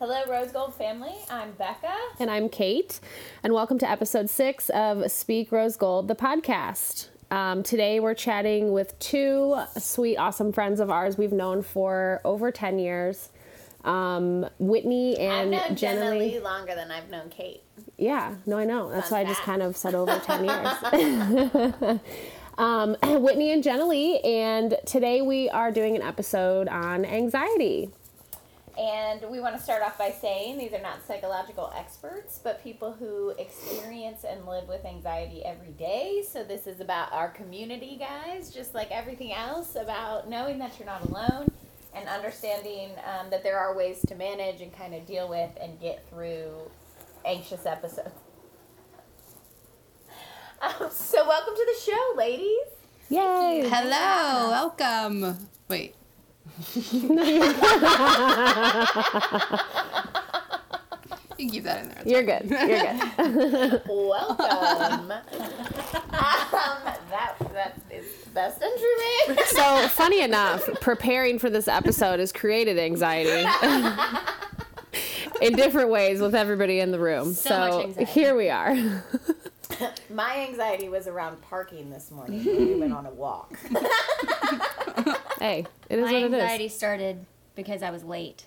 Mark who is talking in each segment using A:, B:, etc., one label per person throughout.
A: Hello, Rose Gold family. I'm Becca.
B: And I'm Kate. And welcome to episode six of Speak Rose Gold, the podcast. Um, today we're chatting with two sweet, awesome friends of ours we've known for over 10 years. Um, Whitney and
A: I've known
B: Jenna
A: Jenna
B: Lee.
A: Lee longer than I've known Kate.
B: Yeah, no, I know. That's
A: Fun
B: why I just kind of said over 10 years. um, Whitney and Jenna Lee. And today we are doing an episode on anxiety.
A: And we want to start off by saying these are not psychological experts, but people who experience and live with anxiety every day. So this is about our community, guys, just like everything else, about knowing that you're not alone and understanding um, that there are ways to manage and kind of deal with and get through anxious episodes. Um, so welcome to the show, ladies.
B: Yay!
C: Hello, welcome. Wait. You can keep that in there.
B: You're good. You're good.
A: Welcome. um, that that is best entry man.
B: So, funny enough, preparing for this episode has created anxiety in different ways with everybody in the room.
C: So
B: So,
C: much
B: here we are.
A: My anxiety was around parking this morning when we went on a walk.
B: Hey, it is
D: My
B: what it
D: anxiety started because I was late.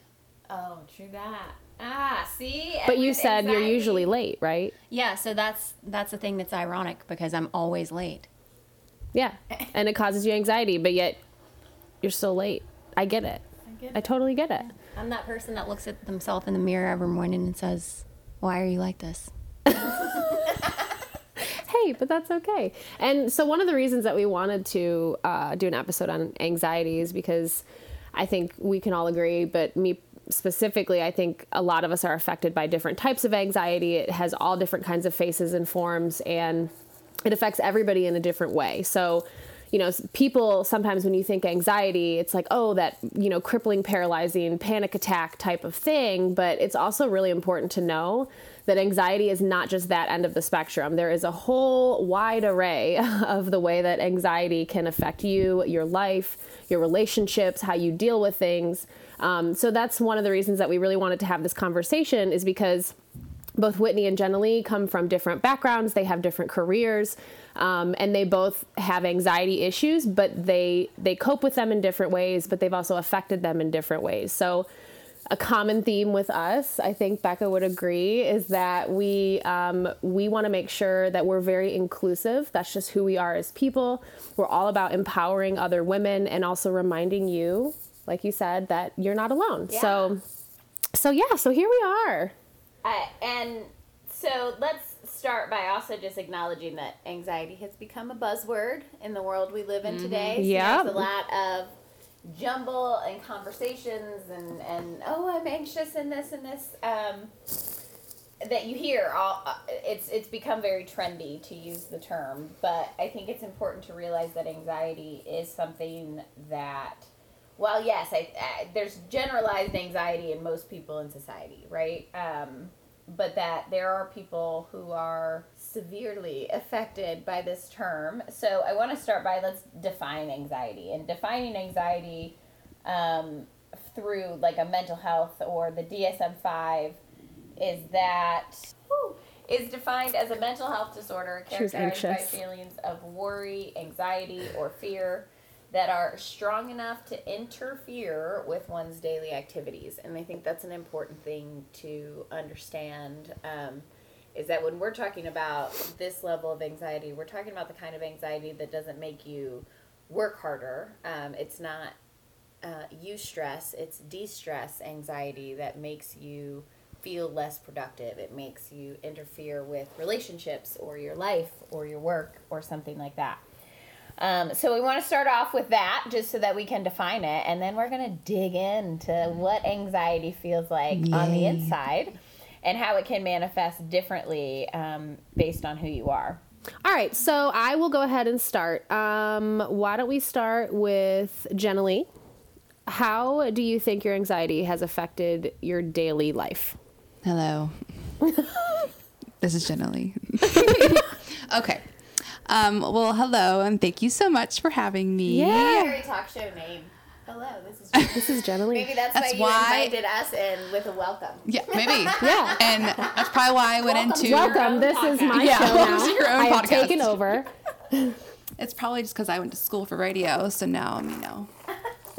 A: Oh, true that. Ah, see.
B: But you
A: with
B: said you're usually late, right?
D: Yeah, so that's that's the thing that's ironic because I'm always late.
B: Yeah. And it causes you anxiety, but yet you're still late. I get it.
A: I get
B: I totally get it.
D: I'm that person that looks at themselves in the mirror every morning and says, "Why are you like this?"
B: hey, but that's okay. And so, one of the reasons that we wanted to uh, do an episode on anxiety is because I think we can all agree, but me specifically, I think a lot of us are affected by different types of anxiety. It has all different kinds of faces and forms, and it affects everybody in a different way. So, you know, people sometimes when you think anxiety, it's like, oh, that, you know, crippling, paralyzing, panic attack type of thing. But it's also really important to know that anxiety is not just that end of the spectrum. There is a whole wide array of the way that anxiety can affect you, your life, your relationships, how you deal with things. Um, so that's one of the reasons that we really wanted to have this conversation is because both Whitney and Jenna Lee come from different backgrounds. They have different careers, um, and they both have anxiety issues. But they they cope with them in different ways. But they've also affected them in different ways. So, a common theme with us, I think Becca would agree, is that we um, we want to make sure that we're very inclusive. That's just who we are as people. We're all about empowering other women and also reminding you, like you said, that you're not alone. So, so yeah. So here we are.
A: I, and so let's start by also just acknowledging that anxiety has become a buzzword in the world we live in today. So
B: Yep.
A: There's a lot of jumble and conversations and, and oh, I'm anxious and this and this um, that you hear. All, uh, it's, it's become very trendy to use the term, but I think it's important to realize that anxiety is something that well, yes, I, I, there's generalized anxiety in most people in society, right? Um, but that there are people who are severely affected by this term. So I want to start by let's define anxiety and defining anxiety um, through like a mental health or the DSM five is that whew, is defined as a mental health disorder characterized by feelings of worry, anxiety, or fear that are strong enough to interfere with one's daily activities. And I think that's an important thing to understand. Um, is that when we're talking about this level of anxiety, we're talking about the kind of anxiety that doesn't make you work harder. Um, it's not uh, stress; it's distress anxiety that makes you feel less productive. It makes you interfere with relationships or your life or your work or something like that. Um, so we want to start off with that just so that we can define it, and then we're going to dig into what anxiety feels like on the inside and how it can manifest differently um, based on who you are.
B: All right, so I will go ahead and start. Um, why don't we start with Jenna Lee? How do you think your anxiety has affected your daily life?
C: Hello. this is Jenna Lee. okay. Um, well, hello, and thank you so much for having me.
B: Yeah.
A: Very talk show name. Hello, this is.
B: This is Jenna Lee.
A: Maybe that's,
C: That's
A: why you
C: why-
A: invited us in with a welcome.
C: Yeah, maybe.
B: Yeah.
C: And that's probably why I went
A: Welcome
C: into.
A: to
B: Welcome.
A: own
B: This is my
C: Yeah,
B: show
C: welcome
B: now.
C: to your own
B: I have
C: podcast.
B: taken over.
C: It's probably just because I went to school for radio, so now I'm, you know.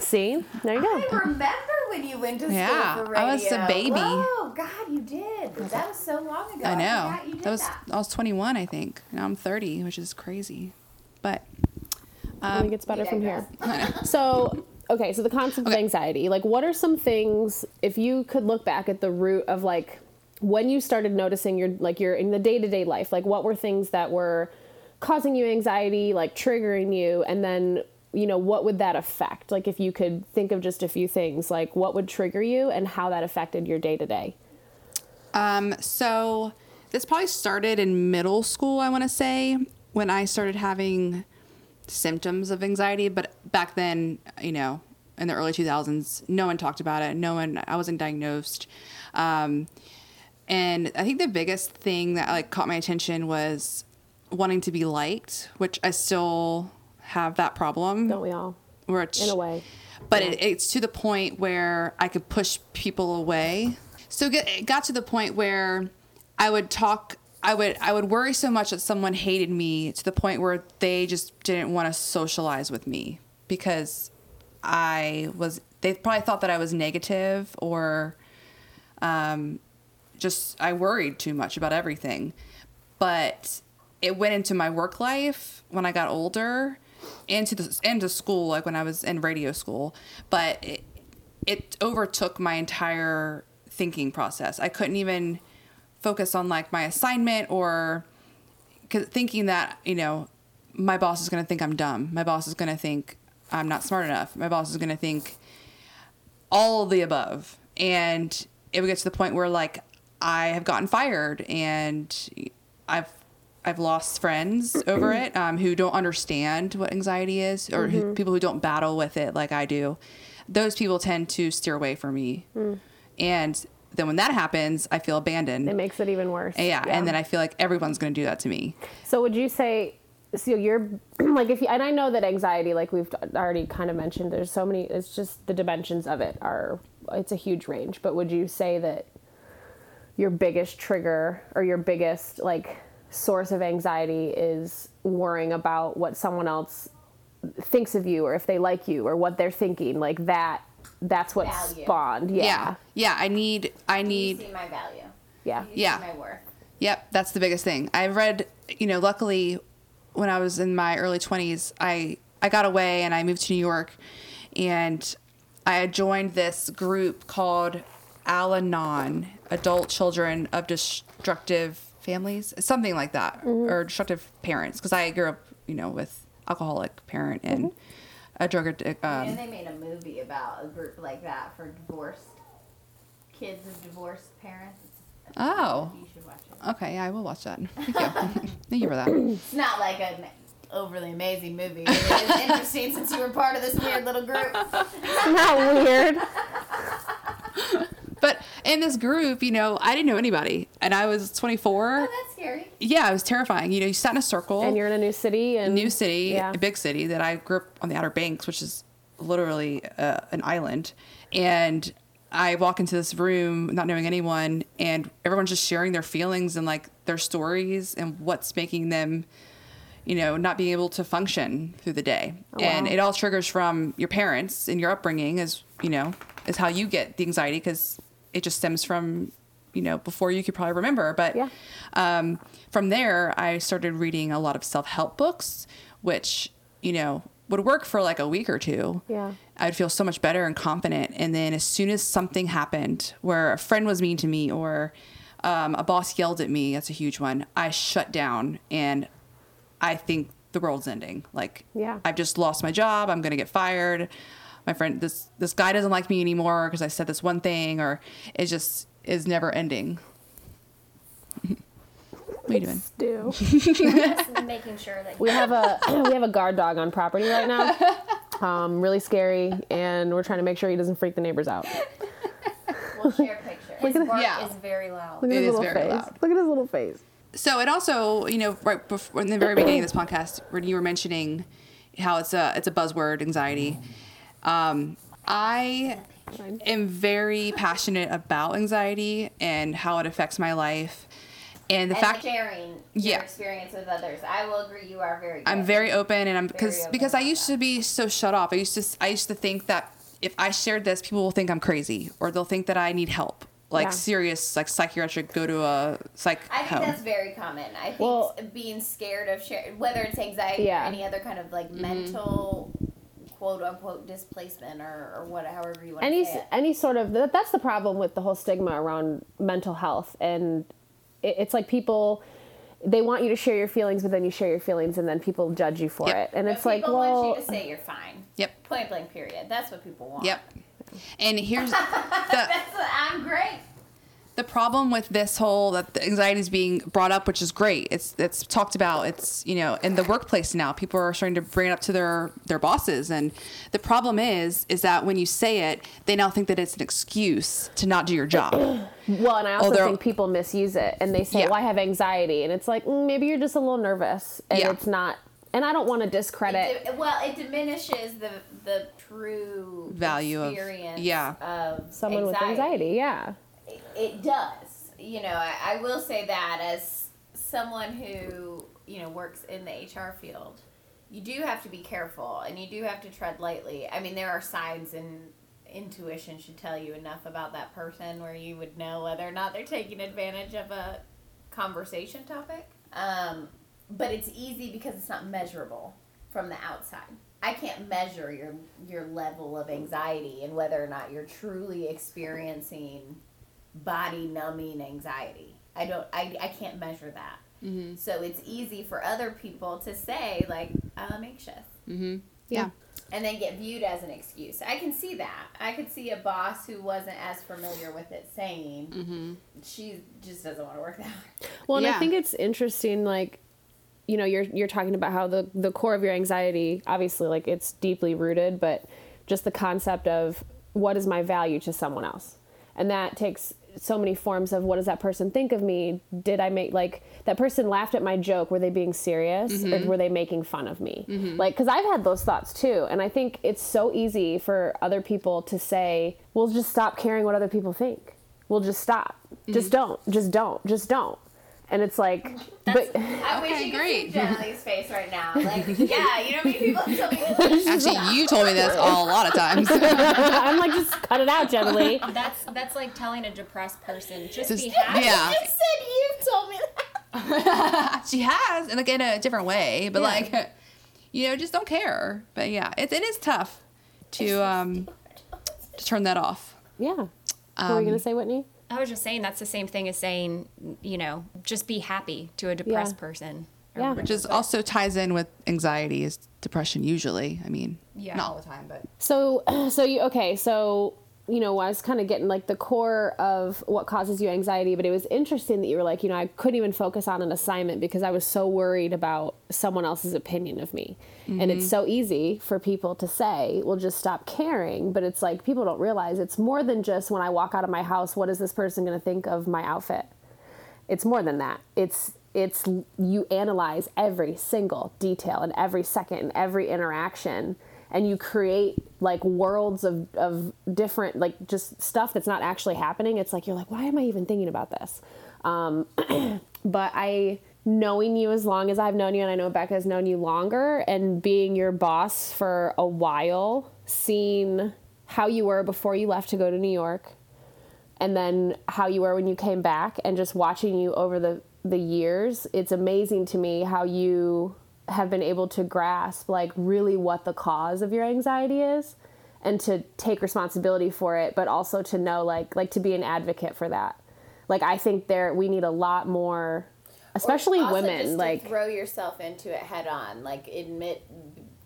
B: See, there you go.
A: I remember when you went to school
C: Yeah,
A: for radio.
C: I was a baby.
A: Oh God, you did. That was so long ago.
C: I oh know.
A: forgot you did
C: That was
A: that.
C: I was 21, I think. Now I'm 30, which is crazy. But
B: I think it's better
A: um,
B: from here. So, okay, so the concept of anxiety, like, what are some things, if you could look back at the root of like when you started noticing your, like, your in the day to day life, like, what were things that were causing you anxiety, like, triggering you, and then, you know, what would that affect? Like, if you could think of just a few things, like, what would trigger you and how that affected your day to day?
C: Um, so this probably started in middle school, I want to say, when I started having symptoms of anxiety. But back then, you know, in the early 2000s, no one talked about it. No one, I wasn't diagnosed. Um, and I think the biggest thing that like caught my attention was wanting to be liked, which I still have that problem.
B: Don't we all?
C: Which,
B: In a way.
C: but it, it's to the point where I could push people away. So get, it got to the point where I would talk. I would I would worry so much that someone hated me to the point where they just didn't want to socialize with me because I was. They probably thought that I was negative or, um, just I worried too much about everything. But it went into my work life when I got older, into the into school, like when I was in radio school. But it, it overtook my entire thinking process. I couldn't even focus on like my assignment or thinking that you know my boss is going to think I'm dumb. My boss is going to think I'm not smart enough. My boss is going to think all the above. And it would get to the point where like I have gotten fired and I've I've lost friends over it um, who don't understand what anxiety is or who, people who don't battle with it like I do. Those people tend to steer away from me. And then when that happens, I feel abandoned.
B: It makes it even worse.
C: yeah, and then I feel like everyone's going to do that to me.
B: So would you say so you're like if you and I know that anxiety like we've already kind of mentioned there's so many it's just the dimensions of it are it's a huge range but would you say that your biggest trigger or your biggest like source of anxiety is worrying about what someone else thinks of you or if they like you or what they're thinking like that that's what
A: Value.
B: spawned yeah
C: Yeah. Yeah, I need I
A: You
C: need
A: see my value.
B: yeah
A: You
C: Yeah.
A: see my worth.
C: Yep, that's the biggest thing. I read, you know, luckily when I was in my early 20s, I I got away and I moved to New York and I had joined this group called Al-Anon, Adult Children of Destructive Families, something like that, or destructive parents because I grew up, you know, with alcoholic parent and a drug addict.
A: You
C: Um,
A: know, they made a movie about a group like that for divorced kids of divorced parents.
C: oh,
A: You should watch it.
C: okay, yeah, I will watch that. Thank you. Thank you for that.
A: It's not like an overly amazing movie. It is interesting since you were part of this weird little group.
B: not weird
C: But in this group, you know, I didn't know anybody, and I was 24.
A: Oh, that's scary.
C: Yeah, it was terrifying. You know, you sat in a circle,
B: and you're in a new city and
C: new city,
B: yeah.
C: a big city that I grew up on the Outer Banks, which is literally uh, an island, and I walk into this room not knowing anyone, and everyone's just sharing their feelings and like their stories and what's making them, you know, not being able to function through the day. and
B: wow.
C: it all triggers from your parents and your upbringing, is you know, is how you get the anxiety because it just stems from, you know, before you could probably remember. But
B: Yeah.
C: um, from there, I started reading a lot of self help books, which, you know, would work for like a week or two.
B: Yeah.
C: I would feel so much better and confident. And then as soon as something happened where a friend was mean to me or um, a boss yelled at me, that's a huge one, I shut down and I think the world's ending. Like,
B: Yeah.
C: I've just lost my job. I'm to get fired. My friend, this, this guy doesn't like me anymore because I said this one thing, or it just is never ending. what are you doing?
B: do
A: Just making sure that
B: we have a we have a guard dog on property right now. Um, really scary, and we're trying to make sure he doesn't freak the neighbors out.
A: we'll share pictures.
D: His bark
C: Yeah.
D: is very loud.
B: Look at
C: It
B: his
C: is
B: little
C: very
B: face.
C: loud.
B: Look at his little face.
C: So it also, you know, right before in the very beginning of this podcast, when you were mentioning how it's a it's a buzzword, anxiety. Um, I am very passionate about anxiety and how it affects my life, and the
A: and
C: fact
A: sharing your experience with others. I will agree. You are very. Good.
C: I'm very open, and I'm because because I
A: about
C: used to be so shut off. I used to I used to think that if I shared this, people will think I'm crazy, or they'll think that I need help, like
B: Yeah.
C: serious, like psychiatric. Go to a psych
A: I think
C: home.
A: that's very common. I think
B: Well-
A: being scared of sharing, whether it's anxiety
B: Yeah.
A: or any other kind of like
C: Mm-hmm.
A: mental quote unquote displacement or, or what, however you want
B: any
A: to say it.
B: any sort of that, that's the problem with the whole stigma around mental health and it, it's like people they want you to share your feelings but then you share your feelings and then people judge you for
C: Yep.
B: it and
A: But
B: it's like well.
A: people
B: well
A: want you to say you're fine.
C: Yep.
A: Point blank. Period. That's what people want.
C: Yep. And here's the
A: That's I'm great.
C: The problem with this whole that the anxiety is being brought up, which is great. It's it's talked about. It's you know in the workplace now, people are starting to bring it up to their their bosses, and the problem is is that when you say it, they now think that it's an excuse to not do your job.
B: well and i also
C: they're-
B: think people misuse it and they say
C: Yeah.
B: well i have anxiety and it's like mm, maybe you're just a little nervous and
C: Yeah.
B: it's not and i don't want to discredit
A: It, well, it diminishes the the true
C: Value of-
A: experience
C: yeah.
A: of
B: someone with anxiety yeah
A: It, does. You know, I, I will say that as someone who you know works in the HR field, you do have to be careful and you do have to tread lightly. I mean, there are signs and intuition should tell you enough about that person where you would know whether or not they're taking advantage of a conversation topic. Um, but it's easy because it's not measurable from the outside. I can't measure your your level of anxiety and whether or not you're truly experiencing body numbing anxiety. I don't I, I can't measure that. So it's easy for other people to say like I'm anxious
C: Mm-hmm. Yeah.
A: and then get viewed as an excuse. I can see that. I could see a boss who wasn't as familiar with it saying
C: Mm-hmm.
A: she just doesn't want to work that.
B: Well, and I think it's interesting, like, you know, you're you're talking about how the the core of your anxiety, obviously, like it's deeply rooted, but just the concept of what is my value to someone else, and that takes so many forms of what does that person think of me? Did I make like that person laughed at my joke? Were they being serious or mm-hmm. were they making fun of me? Mm-hmm. Like, because I've had those thoughts too, and I think it's so easy for other people to say, "We'll just stop caring what other people think. We'll just stop. Just mm-hmm. don't. Just don't. Just don't." And it's like, but
A: I wish
C: Okay,
A: you could
C: great.
A: see Jenny's face right now. Like, yeah, you know, how many people tell me
C: Actually, you told me this a lot of times.
B: I'm like, just cut it out, gently.
E: That's that's like telling a depressed person just,
C: Just-
E: be happy.
C: yeah.
A: You said you told me that.
C: she has, and like in a different way, but like, you know, just don't care. But yeah, it, it is tough to um to turn that off.
B: Yeah. what were you gonna say, Whitney?
E: I was just saying that's the same thing as saying, you know, just be happy to a depressed
B: Yeah.
E: person.
B: Yeah.
C: Which is also ties in with anxiety is depression usually. I mean,
E: Yeah.
C: not all the time, but
B: So, so you okay? So, you know, I was kind of getting like the core of what causes you anxiety, but it was interesting that you were like, you know, I couldn't even focus on an assignment because I was so worried about someone else's opinion of me. And it's mm-hmm. so easy for people to say, "Well, just stop caring," but it's like people don't realize it's more than just when I walk out of my house, what is this person going to think of my outfit? it's more than that it's it's you analyze every single detail and every second and every interaction and you create like worlds of, of different like just stuff that's not actually happening it's like you're like why am i even thinking about this? Um, but i knowing you as long as i've known you and i know becca has known you longer and being your boss for a while seeing how you were before you left to go to new york and then how you were when you came back and just watching you over the the years it's amazing to me how you have been able to grasp like really what the cause of your anxiety is and to take responsibility for it but also to know like like to be an advocate for that like i think there we need a lot more especially women like
A: throw yourself into it head on. Like admit,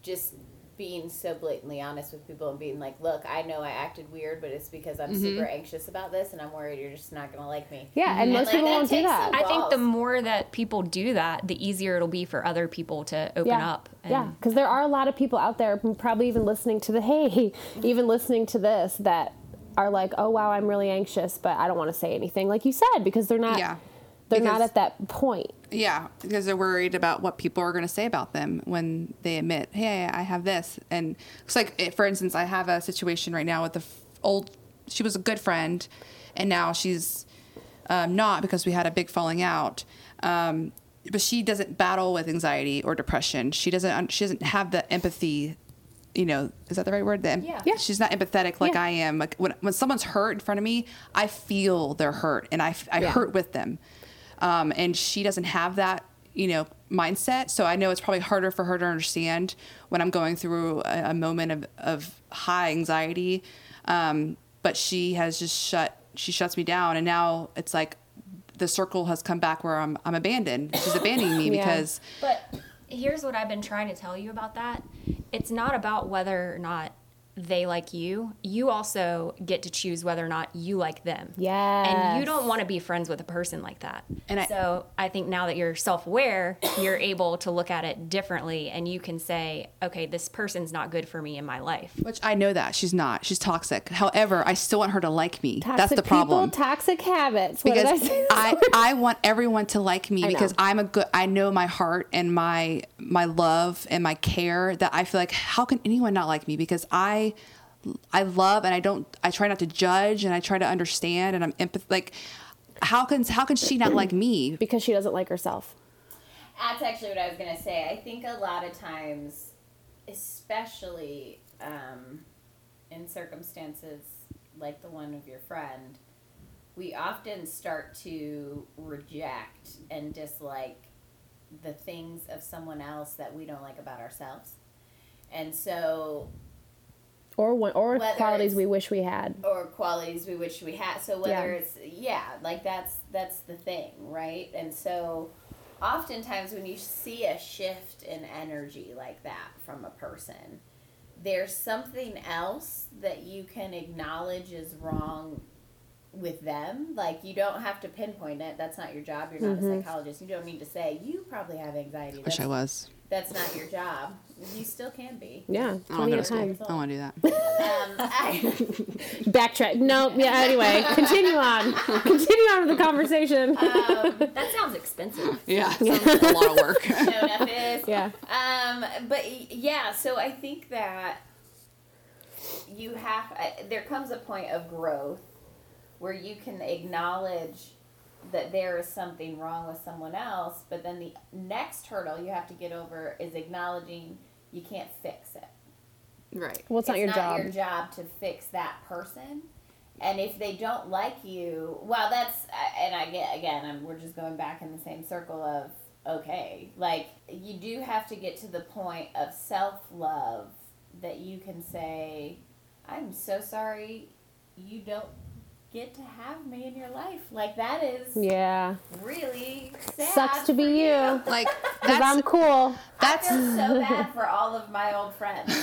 A: just being so blatantly honest with people and being like, "Look, I know I acted weird, but it's because I'm super mm-hmm. anxious about this, and I'm worried you're just not gonna like me."
B: yeah and most
A: like,
B: people
A: that
B: won't do that
E: I think the more that people do that, the easier it'll be for other people to open
B: yeah.
E: up.
B: yeah, because there are a lot of people out there, probably even listening to the hey, even listening to this, that are like, oh wow, I'm really anxious, but I don't want to say anything, like you said, because they're not,
C: Yeah.
B: they're not at that point.
C: Yeah, because they're worried about what people are going to say about them when they admit, "Hey, I have this." And it's like, eh, for instance, I have a situation right now with the old. She was a good friend, and now she's um, not because we had a big falling out. Um, but she doesn't battle with anxiety or depression. She doesn't. She doesn't have the empathy. You know, is that the right word? The em-
A: Yeah.
B: Yeah.
C: She's not empathetic like
B: Yeah.
C: I am. Like when when someone's hurt in front of me, I feel their hurt and I
B: Yeah.
C: hurt with them. Um, and she doesn't have that, you know, mindset. So I know it's probably harder for her to understand when I'm going through a, a moment of, of high anxiety. Um, but she has just shut, she shuts me down. And now it's like the circle has come back where I'm, I'm abandoned. She's abandoning me
B: Yeah.
C: because
E: But here's what I've been trying to tell you about that. It's not about whether or not they like you. You also get to choose whether or not you like them. Yeah. And you don't want to be friends with a person like that.
C: And I-
E: so I think now that you're self aware, you're able to look at it differently and you can say, okay, this person's not good for me in my life.
C: Which I know that she's not. She's toxic. However, I still want her to like me.
B: Toxic
C: That's the problem.
B: People, toxic habits. What
C: because
B: did I say?
C: I, I want everyone to like me
B: I
C: because
B: know.
C: I'm a good I know my heart and my my love and my care that I feel like how can anyone not like me because I I love and I don't I try not to judge and I try to understand and I'm empath like how can how can she not like me
B: because she doesn't like herself.
A: That's actually what I was gonna say. I think a lot of times, especially um, in circumstances like the one of your friend, we often start to reject and dislike the things of someone else that we don't like about ourselves. And so
B: Or one, or
A: Whether
B: qualities we wish we had.
A: or qualities we wish we had. So whether
B: Yeah.
A: it's yeah, like that's that's the thing, right? And so oftentimes when you see a shift in energy like that from a person, there's something else that you can acknowledge is wrong with them. Like you don't have to pinpoint it. That's not your job. You're not a mm-hmm. psychologist. You don't need to say you probably have anxiety.
C: I
A: wish
C: I was
A: that's not your job. You still can be.
B: Yeah,
C: I don't
B: plenty of
C: to school.
B: time.
C: I don't want to do that
A: Um, I,
B: Backtrack. No, yeah. Anyway, continue on. Continue on with the conversation.
E: That sounds expensive.
C: yeah sounds like a lot of work
A: no, enough is.
B: yeah.
A: Um, but yeah, so I think that you have uh, there comes a point of growth where you can acknowledge that there is something wrong with someone else, but then the next hurdle you have to get over is acknowledging you can't fix it.
C: right
B: Well, it's, not your job.
A: your job to fix that person. And if they don't like you, well, that's uh, and I get again, I'm, we're just going back in the same circle of okay, like you do have to get to the point of self love that you can say, I'm so sorry, you don't get to have me in your life. Like that is
B: Yeah.
A: really sad.
B: Sucks to be
A: for
B: you.
C: like
B: Because I'm cool.
C: that's
A: I feel so bad for all of my old friends.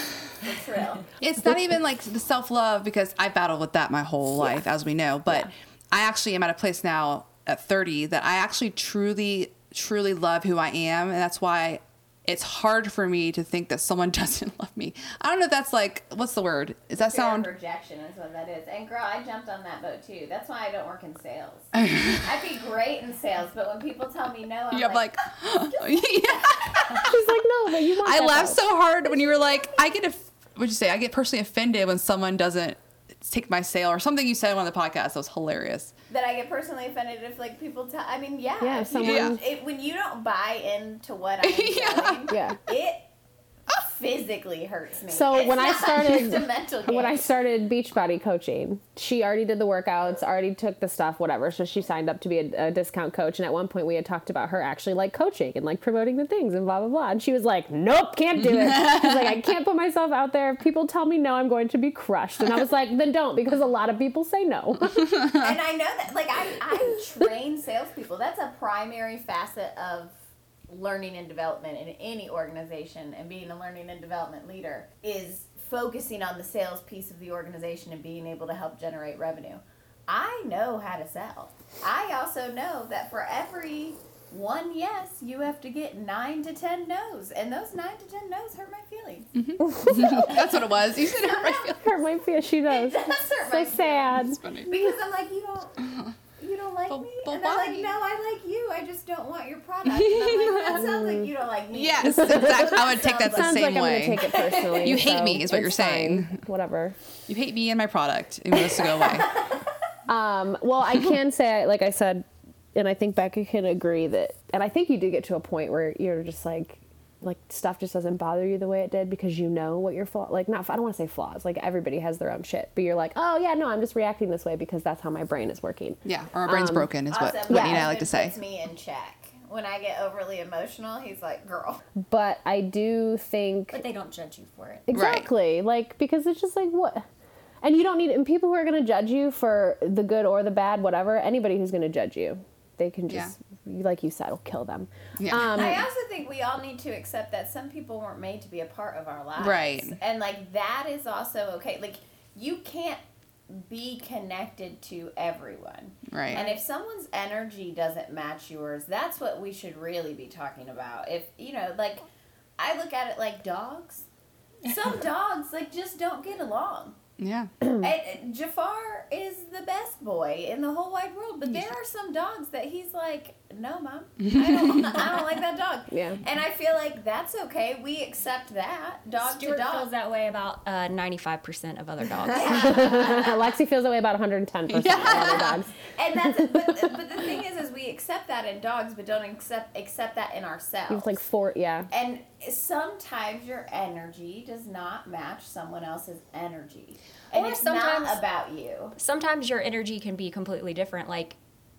A: For real.
C: it's not even like the self love because I battled with that my whole life, as we know. But I actually am at a place now at 30 that I actually truly, truly love who I am. And that's why it's hard for me to think that someone doesn't love me. I don't know if that's like, what's the word? Is that
A: Fear
C: sound.
A: projection is what that is. And girl, I jumped on that boat too. That's why I don't work in sales. I'd be great in sales, but when people tell me no, I'm
C: I'm
A: like,
C: like, oh, yeah.
B: She's like, no, but you want.
C: I laughed so hard when you were like, I get, a, what'd you say? I get personally offended when someone doesn't take my sale or something you said on the podcast. That was hilarious.
A: that I get personally offended if like people tell. I mean, yeah,
B: Yeah,
A: if you-
B: someone-
A: it, when you don't buy into what I'm
C: Yeah.
A: selling,
B: Yeah.
A: it physically hurts me.
B: So
A: It's
B: when I started-
A: just a mental game.
B: when I started Beachbody coaching, she already did the workouts, already took the stuff, whatever. So she signed up to be a, a discount coach. And at one point, we had talked about her actually like coaching and like promoting the things and blah blah blah. And she was like, "Nope, can't do it." She's like, "I can't put myself out there. If people tell me no, I'm going to be crushed." And I was like, "Then don't," because a lot of people say no.
A: and I know that, like, I, I train salespeople. That's a primary facet of learning and development in any organization and being a learning and development leader is focusing on the sales piece of the organization and being able to help generate revenue. I know how to sell. I also know that for every one yes, you have to get nine to ten no's, and those nine to ten no's hurt my feelings. Mm-hmm.
C: That's what it was. You said it hurt my feelings.
B: Hurt my feelings. She does.
A: It does hurt
B: So
A: my
B: sad.
C: It's funny.
A: because I'm like, you don't, you don't like
C: But-
A: me,
C: but
A: and I'm like, no, I like you. you. I just don't want your product. And I'm like, that sounds like you don't like me.
C: Yes, exactly. I would take that the
B: Sounds
C: same
B: like I'm
C: way.
B: gonna take it personally.
C: You hate
B: so
C: me, is what you're
B: it's fine.
C: saying.
B: Whatever.
C: You hate me and my product. It wants to go away.
B: Um, well, I can say, like I said, and I think Becca can agree that, and I think you do get to a point where you're just like, like stuff just doesn't bother you the way it did because you know what your flaw. Like, not I don't want to say flaws. Like everybody has their own shit, but you're like, oh yeah, no, I'm just reacting this way because that's how my brain is working.
C: Yeah, or our brain's
B: Um,
C: broken is what
A: Awesome.
C: Whitney and I like to say.
A: Puts me in check. When I get overly emotional, he's like, "Girl,
B: But I do think
E: But they don't judge you for it.
B: Exactly. Like because it's just like what and you don't need and people who are going to judge you for the good or the bad whatever anybody who's going to judge you they can just like you said will kill them
C: Yeah.
B: um,
A: I also think we all need to accept that some people weren't made to be a part of our lives.
C: Right.
A: And like that is also okay. Like you can't be connected to everyone.
C: Right.
A: And if someone's energy doesn't match yours, that's what we should really be talking about. If, you know, like I look at it like dogs. Some dogs like just don't get along.
C: Yeah.
A: And, Jafar is the best boy in the whole wide world, but there are some dogs that he's like, no, mom, I don't, I don't like that dog.
B: Yeah.
A: And I feel like that's okay. We accept that dog
E: Stuart
A: to dog.
E: feels that way about uh, 95% of other dogs.
B: Lexi feels that way about 110% of other dogs
A: and that's but, but the thing is, is we accept that in dogs, but don't accept accept that in ourselves.
B: He was like four yeah
A: and sometimes your energy does not match someone else's energy, and
E: Or
A: it's
E: sometimes-
A: not about you.
E: Sometimes your energy can be completely different. Like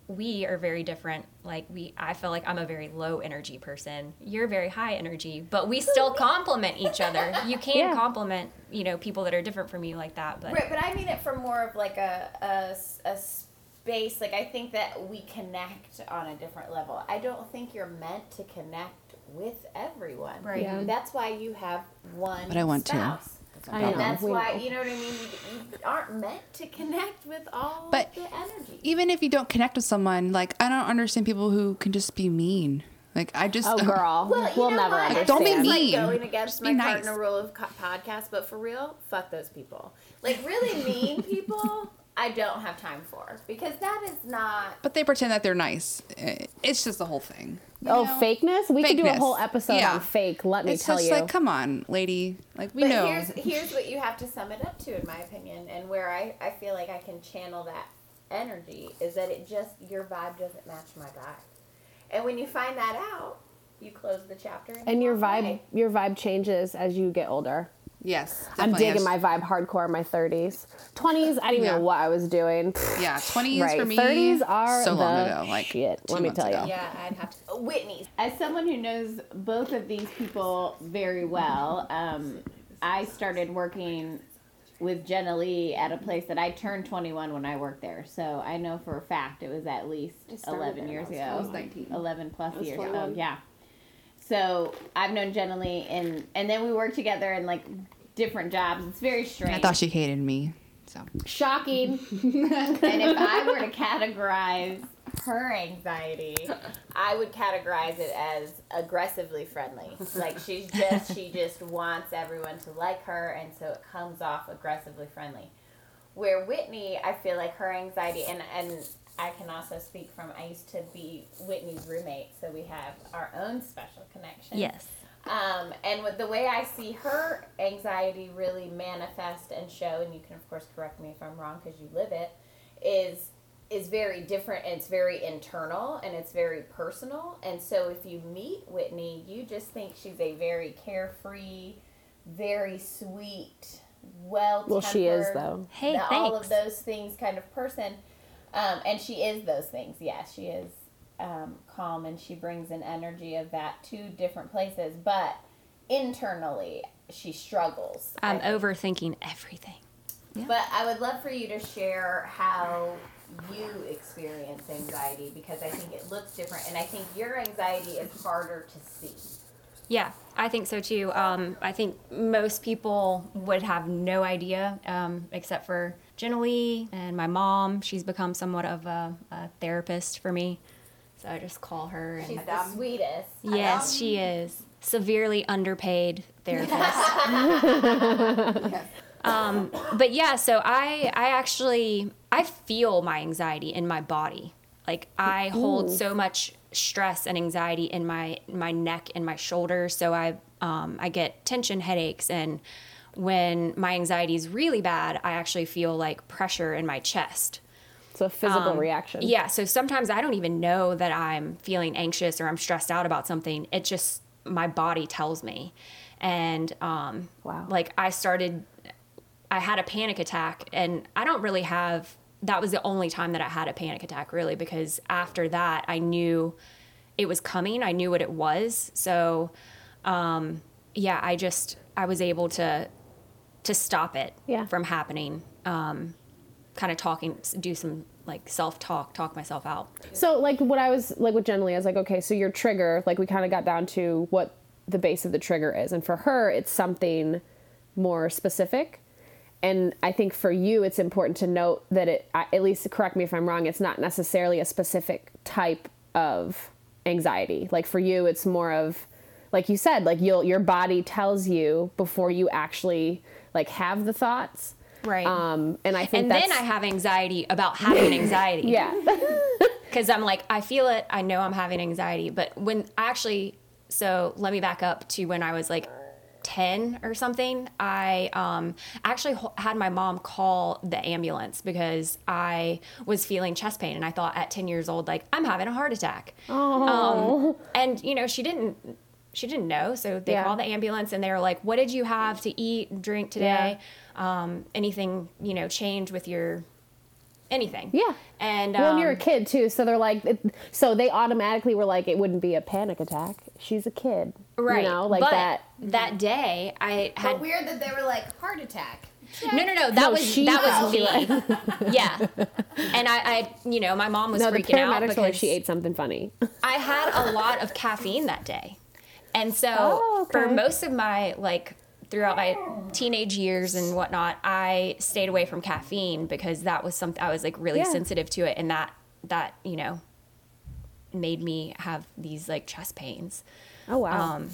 E: we are very different. Like we, I feel like I'm a very low energy person. You're very high energy, but we still complement each other. You can
B: Yeah.
E: compliment, you know, people that are different from you like that. But
A: Right, but I mean it from more of like a a space. Like I think that we connect on a different level. I don't think you're meant to connect with everyone.
E: Right.
B: Yeah.
A: That's why you have one.
C: But I want to.
A: Spouse.
B: I
A: And
B: know,
A: that's
B: we
A: why
B: know.
A: you know what I mean. You, you aren't meant to connect with all
C: But
A: the energy.
C: Even if you don't connect with someone, like I don't understand people who can just be mean. Like I just
B: oh girl
A: Well, you
B: we'll never
A: what?
B: understand
C: Don't be
A: It's
C: mean.
A: like going against
C: Just
A: my
C: be nice.
A: partner rule of co- podcast, but for real, fuck those people. Like really mean people, I don't have time for because that is not.
C: But they pretend that they're nice. Eh, It's just the whole thing. you
B: oh
C: know?
B: fakeness we could do a whole episode
C: Yeah.
B: on fake let me
C: It's
B: tell
C: just
B: you
C: like, come on, lady. Like we
A: but
C: know.
A: here's here's what you have to sum it up to, in my opinion, and where I I feel like I can channel that energy is that it just your vibe doesn't match my vibe, and when you find that out, you close the chapter.
B: and
A: you
B: your vibe
A: away.
B: your vibe changes as you get older
C: yes,
B: i'm digging my vibe hardcore in my 30s 20s i didn't even
C: Yeah.
B: know what i was doing
C: Yeah, 20s
B: right
C: for me.
B: 30s are
C: so long
B: the
C: ago. Like
B: shit let me tell
C: ago.
B: you
A: Yeah, I'd have to. Whitney,
F: As someone who knows both of these people very well, um, I started working with Jenna Lee at a place that I turned 21 when I worked there. So I know for a fact it was at least 11 years ago.
B: I was 19.
F: 11 plus
B: was
F: years ago. Yeah. So I've known Jenna Lee and and then we worked together in like different jobs. It's very strange.
C: I thought she hated me. So
F: Shocking. and if I were to categorize her anxiety,
A: I would categorize it as aggressively friendly. Like she's just she just wants everyone to like her and so it comes off aggressively friendly. Where Whitney, I feel like her anxiety and and I can also speak from I used to be Whitney's roommate, so we have our own special connection.
E: yes.
A: Um, and with the way I see her anxiety really manifest and show, and you can of course correct me if I'm wrong because you live it, is is very different and it's very internal and it's very personal. And so if you meet Whitney, you just think she's a very carefree, very sweet, well
B: well she is though
E: Hey,
A: the- all of those things kind of person. Um, and she is those things. Yeah, she is um, calm and she brings an energy of that to different places. But internally, she struggles.
E: I'm overthinking everything.
A: But I would love for you to share how you experience anxiety because I think it looks different. And I think your anxiety is harder to see.
E: Yeah, I think so too. Um, I think most people would have no idea, um, except for Jenna Lee and my mom. She's become somewhat of a, a therapist for me. So I just call her. And
A: She's the sweetest.
E: yes, she is. Severely underpaid therapist. um, but yeah, so I I actually I feel my anxiety in my body. Like I hold so much stress and anxiety in my my neck and my shoulders. So I um, I get tension headaches and when my anxiety is really bad, I actually feel like pressure in my chest.
B: So a physical
E: Um,
B: reaction.
E: Yeah, so sometimes I don't even know that I'm feeling anxious or I'm stressed out about something. It just my body tells me. And um
B: Wow.
E: like I started I had a panic attack and I don't really have that was the only time that I had a panic attack really because after that I knew it was coming. I knew what it was. So um yeah, I just I was able to to stop it
B: Yeah.
E: from happening. Um kind of talking do some like self-talk, talk myself out.
B: So like what I was like with Jen Lee, I was like, okay, so your trigger, like we kind of got down to what the base of the trigger is, and for her, it's something more specific. And I think for you, it's important to note that it, at least correct me if I'm wrong, it's not necessarily a specific type of anxiety. Like for you, it's more of, like you said, like you'll your body tells you before you actually like have the thoughts.
E: Right.
B: Um, and I think
E: and then I have anxiety about having anxiety.
B: yeah.
E: because I'm like, I feel it. I know I'm having anxiety. But when I actually, so let me back up to when I was like 10 or something. I um, actually ho- had my mom call the ambulance because I was feeling chest pain. And I thought at 10 years old, like, I'm having a heart attack. Um, and, you know, she didn't. She didn't know, so they
B: Yeah.
E: called the ambulance and they were like, "What did you have to eat, drink today? Um, anything, you know, change with your anything?"
B: Yeah.
E: And
B: Well, and you're a
E: um,
B: kid too, so they're like, it, so they automatically were like, it wouldn't be a panic attack. She's a kid,
E: right
B: You know, like
E: but
B: that.
E: that day i had
A: But weird that they were like heart attack.
E: no no no that
B: No,
E: was
B: she
E: that was
B: thought
E: me yeah and I, I you know my mom was
B: No, the
E: freaking out because
B: like, she ate something funny.
E: i had a lot of caffeine that day and so
B: Oh,
E: for most of my like throughout my teenage years and whatnot i stayed away from caffeine because that was something i was like really
B: Yeah.
E: sensitive to it and that that you know made me have these like chest pains
B: Oh wow.
E: um,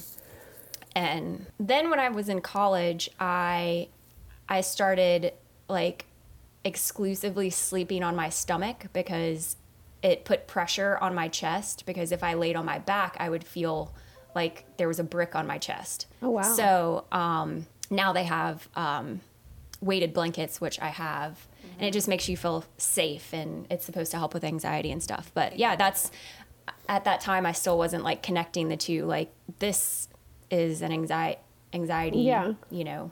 E: and then when I was in college, I I started like exclusively sleeping on my stomach because it put pressure on my chest because if I laid on my back, I would feel like there was a brick on my chest.
B: Oh, wow.
E: So um, now they have um, weighted blankets, which I have, and it just makes you feel safe, and it's supposed to help with anxiety and stuff. But yeah, that's at that time I still wasn't like connecting the two. Like this is an anxiety, anxiety.
B: Yeah.
E: You know,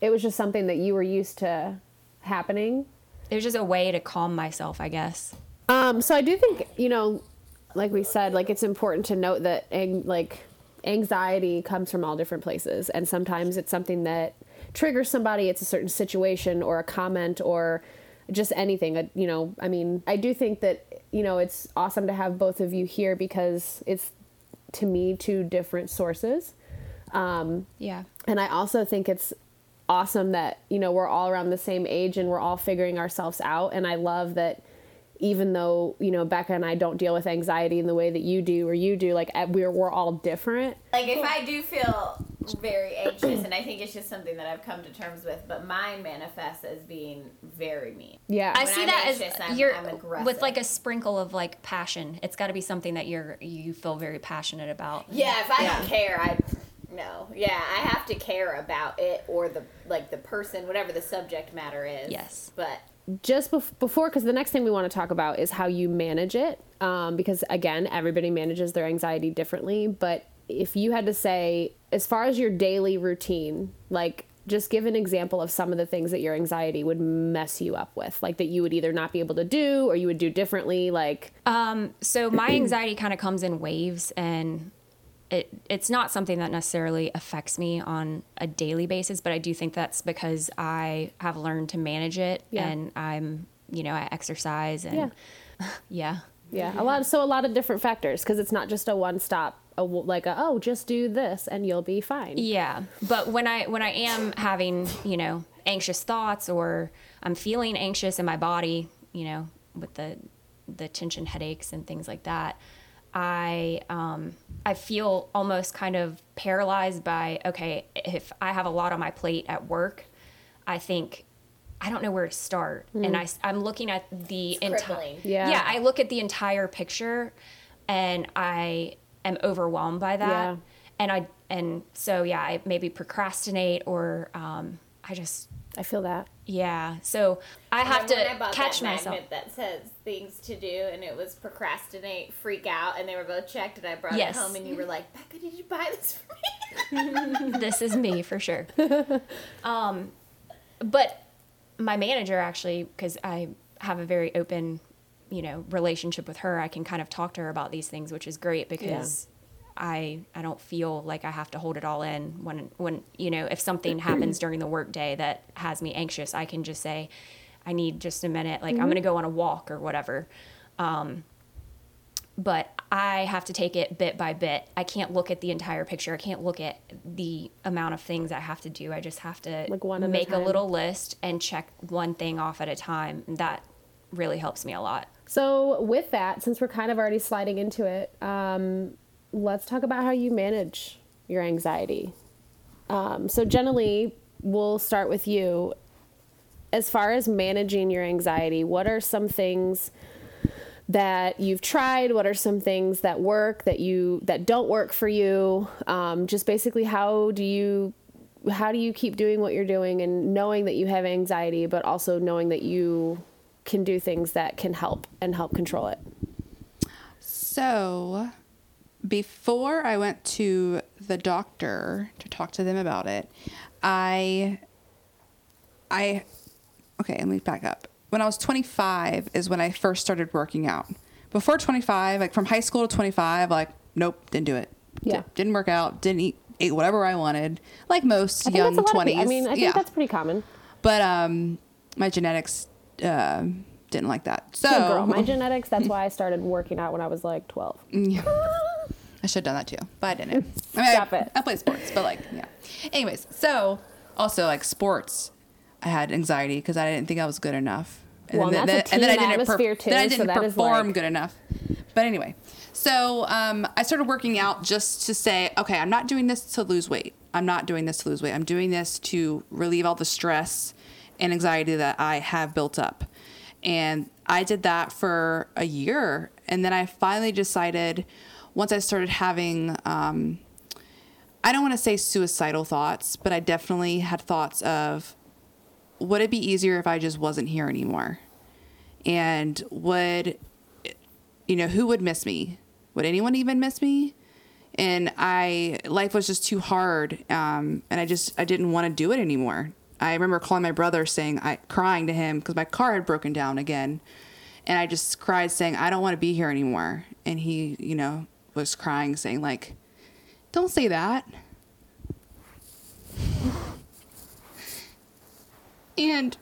B: it was just something that you were used to happening.
E: it was just a way to calm myself, I guess.
B: Um, so I do think you know, like we said, like it's important to note that ang- like anxiety comes from all different places, and sometimes it's something that triggers somebody. It's a certain situation or a comment or just anything. Uh, You know, I mean, I do think that you know it's awesome to have both of you here because it's to me two different sources. Um,
E: Yeah.
B: and I also think it's awesome that, you know, we're all around the same age and we're all figuring ourselves out. And I love that even though, you know, Becca and I don't deal with anxiety in the way that you do or you do, like we're, we're all different.
A: Like if I do feel very anxious, and I think it's just something that I've come to terms with, but mine manifests as being very mean.
B: Yeah.
E: I see
A: I'm
E: that
A: anxious,
E: as
A: I'm-
E: you're
A: I'm aggressive.
E: with like a sprinkle of like passion. It's got to be something that you're you feel very passionate about.
A: Yeah, if I don't care, I no. Yeah, I have to care about it or the like the person, whatever the subject matter is.
E: Yes.
A: But
B: just bef- before, because the next thing we want to talk about is how you manage it. Um, because again, everybody manages their anxiety differently. But if you had to say, as far as your daily routine, like just give an example of some of the things that your anxiety would mess you up with, like that you would either not be able to do or you would do differently. Like,
E: So my anxiety kind of comes in waves and it it's not something that necessarily affects me on a daily basis, but I do think that's because I have learned to manage it
B: Yeah.
E: and I'm, you know, I exercise and yeah.
B: yeah, yeah. a lot. So a lot of different factors because it's not just a one stop. A, like a, oh just do this and you'll be fine
E: Yeah, but when I when I am having you know anxious thoughts or I'm feeling anxious in my body, you know, with the the tension headaches and things like that, I um, I feel almost kind of paralyzed by okay, if I have a lot on my plate at work, I think I don't know where to start, and I I'm looking at the entire.
B: Yeah.
E: yeah I look at the entire picture and I am overwhelmed by that.
B: Yeah.
E: And I and so yeah, I maybe procrastinate or um, I just
B: I feel that.
E: yeah. So I have
A: Remember when
E: to
A: I bought
E: catch
A: that
E: myself.
A: magnet that says things to do, and it was procrastinate, freak out, and they were both checked. And I brought
E: Yes.
A: it home, and you were like, "Becca, did you buy this for me?"
E: this is me for sure. um, but my manager actually, because I have a very open, you know, relationship with her, I can kind of talk to her about these things, which is great because I I don't feel like I have to hold it all in when when you know if something happens during the workday that has me anxious, I can just say, I need just a minute, like I'm gonna go on a walk or whatever. Um, but I have to take it bit by bit. I can't look at the entire picture. I can't look at the amount of things I have to do. I just have to
B: Like one at a
E: make a, little list and check one thing off at a time. And that really helps me a lot.
B: So, with that, since we're kind of already sliding into it, um, let's talk about how you manage your anxiety. Um, so, generally, we'll start with you. As far as managing your anxiety, what are some things that you've tried? What are some things that work that you that don't work for you? Um, just basically, how do you how do you keep doing what you're doing and knowing that you have anxiety, but also knowing that you can do things that can help and help control it?
C: So, before I went to the doctor to talk to them about it, I, I, okay, let me back up. When I was 25 is when I first started working out. Before 25, like from high school to 25, like nope, didn't do it.
B: Yeah.
C: Di- didn't work out. Didn't eat. Ate whatever I wanted, like most young
B: that's a lot of
C: 20s.
B: I mean, I think
C: yeah.
B: that's pretty common.
C: But um, my genetics uh, didn't like that. So
B: Good girl. My genetics, that's why I started working out when I was like 12.
C: I should have done that too, but I didn't. I mean,
B: Stop
C: I,
B: it.
C: I play sports, but like, yeah. Anyways, so also like sports, I had anxiety because I didn't think I was good enough. And
B: Well, and that's a
C: and then I didn't
B: atmosphere, too,
C: Then I didn't
B: is,
C: perform
B: like-
C: good enough. But anyway, so um, I started working out just to say, okay, I'm not doing this to lose weight. I'm not doing this to lose weight. I'm doing this to relieve all the stress and anxiety that I have built up. And I did that for a year. And then I finally decided, once I started having, um, I don't want to say suicidal thoughts, but I definitely had thoughts of, would it be easier if I just wasn't here anymore? And would, you know, who would miss me? Would anyone even miss me? And I, life was just too hard. Um, and I just, I didn't want to do it anymore. I remember calling my brother saying, I crying to him because my car had broken down again. And I just cried saying, I don't want to be here anymore. And he, you know, was crying saying like, don't say that. And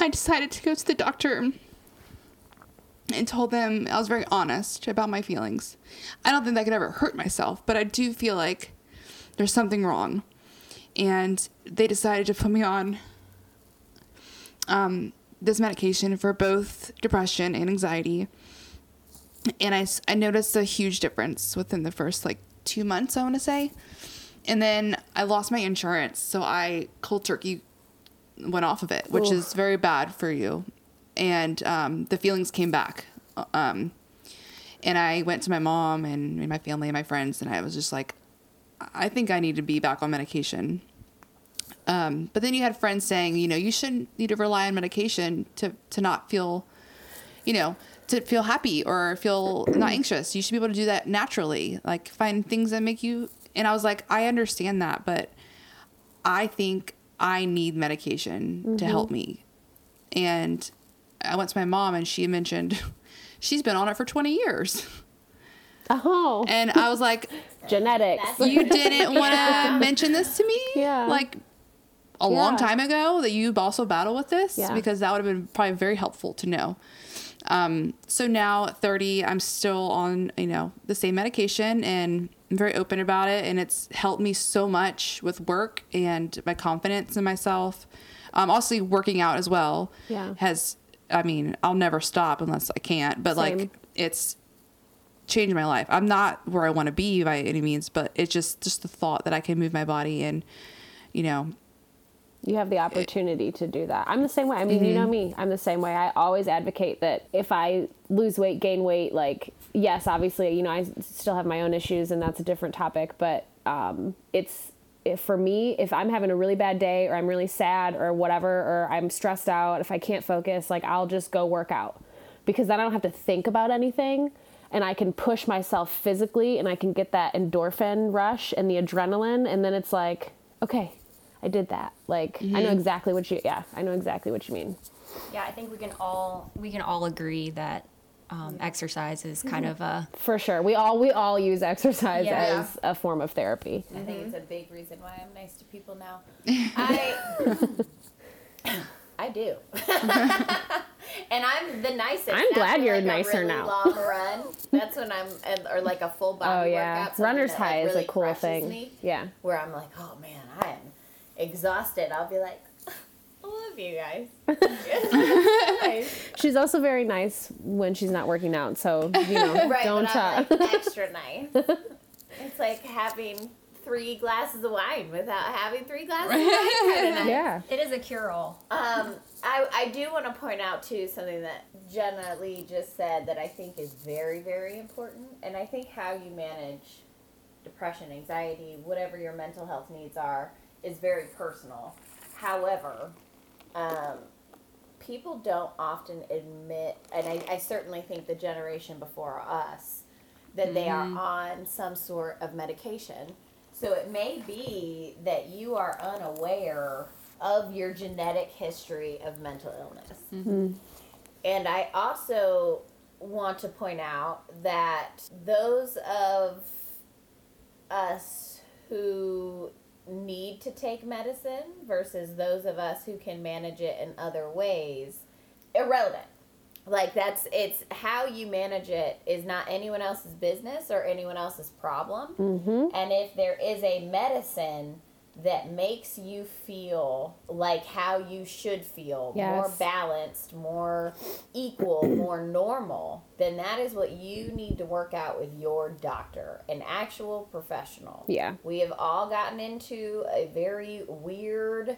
C: I decided to go to the doctor and told them I was very honest about my feelings. I don't think I could ever hurt myself, but I do feel like there's something wrong. And they decided to put me on um, this medication for both depression and anxiety. And I, I noticed a huge difference within the first like two months, I want to say. And then I lost my insurance. So I cold turkey went off of it, which is very bad for you. And um, the feelings came back. Um, and I went to my mom and, and my family and my friends, and I was just like, I think I need to be back on medication. Um, but then you had friends saying, you know, you shouldn't need to rely on medication to, to not feel, you know, to feel happy or feel not anxious. You should be able to do that naturally. Like find things that make you. And I was like, I understand that, but I think I need medication to help mm-hmm. me. And I went to my mom and she mentioned she's been on it for 20 years.
B: Oh,
C: And I was like,
B: genetics.
C: you didn't want to mention this to me?
B: Yeah.
C: Like a long time ago that you also battle with this?
B: Yeah.
C: Because that would have been probably very helpful to know. Um, so now at 30, I'm still on, you know, the same medication and I'm very open about it. And it's helped me so much with work and my confidence in myself. Um, also working out as well
B: Yeah.
C: has, I mean, I'll never stop unless I can't, but
B: Same.
C: like it's changed my life. I'm not where I want to be by any means, but it's just, just the thought that I can move my body and, you know,
B: You have the opportunity to do that. I'm the same way. I mean, you know me. I'm the same way. I always advocate that if I lose weight, gain weight, like yes, obviously, you know, I still have my own issues, and that's a different topic. But um, it's if for me, if I'm having a really bad day, or I'm really sad, or whatever, or I'm stressed out, if I can't focus, like I'll just go work out because then I don't have to think about anything and I can push myself physically and I can get that endorphin rush and the adrenaline and then it's like, okay, I did that. Like I know exactly what you yeah, I know exactly what you mean.
E: Yeah, I think we can all we can all agree that um, exercise is kind of a
B: For sure. We all we all use exercise
E: Yeah.
B: as a form of therapy.
A: I think it's a big reason why I'm nice to people now. I I do. and I'm the nicest.
B: I'm glad
A: After,
B: you're
A: like, a
B: nicer
A: really
B: now.
A: Long run. That's when I'm, and- or like a full body
B: Oh yeah.
A: workout. something
B: Runner's
A: that, like,
B: high is
A: really
B: a cool
A: crushes
B: thing.
A: me,
B: Yeah.
A: where I'm like, oh man, I am exhausted. I'll be like, I love you guys. Nice.
B: She's also very nice when she's not working out, so you know,
A: Right,
B: don't
A: but I'm
B: uh,
A: like extra nice. it's like having three glasses of wine without having three glasses of wine. Nice.
B: Yeah.
E: it is a cure all.
A: Um, I, I do want to point out too something that Jenna Lee just said that I think is very very important, and I think how you manage depression, anxiety, whatever your mental health needs are, is very personal. However, um, people don't often admit, and I, I certainly think the generation before us, that they are on some sort of medication. So it may be that you are unaware of your genetic history of mental illness. And I also want to point out that those of us who need to take medicine versus those of us who can manage it in other ways irrelevant like that's it's how you manage it is not anyone else's business or anyone else's problem
B: Mm-hmm.
A: and if there is a medicine that makes you feel like how you should feel, more balanced, more equal, more normal, then that is what you need to work out with your doctor, an actual professional.
B: Yeah.
A: We have all gotten into a very weird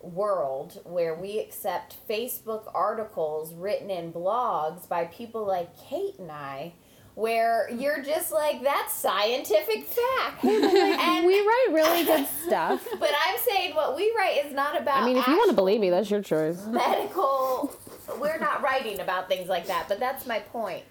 A: world where we accept Facebook articles written in blogs by people like Kate and I, where you're just like, that's scientific fact. and,
B: we write really good stuff.
A: but I'm saying what we write is not about.
B: I mean, if you want to believe me, that's your choice.
A: medical. We're not writing about things like that, but that's my point.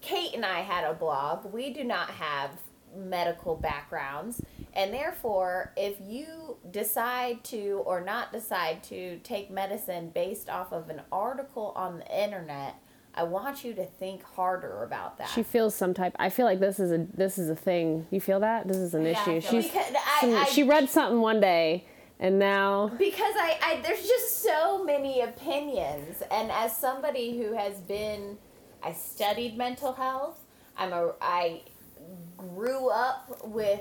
A: Kate and I had a blog. We do not have medical backgrounds, and therefore, if you decide to or not decide to take medicine based off of an article on the internet, I want you to think harder about that.
B: She feels some type. I feel like this is a this is a thing. You feel that this is an
A: I
B: issue. She's
A: because I-
B: some-
A: I-
B: she read something one day, and now
A: because I, I there's just so many opinions and as somebody who has been i studied mental health i'm a i grew up with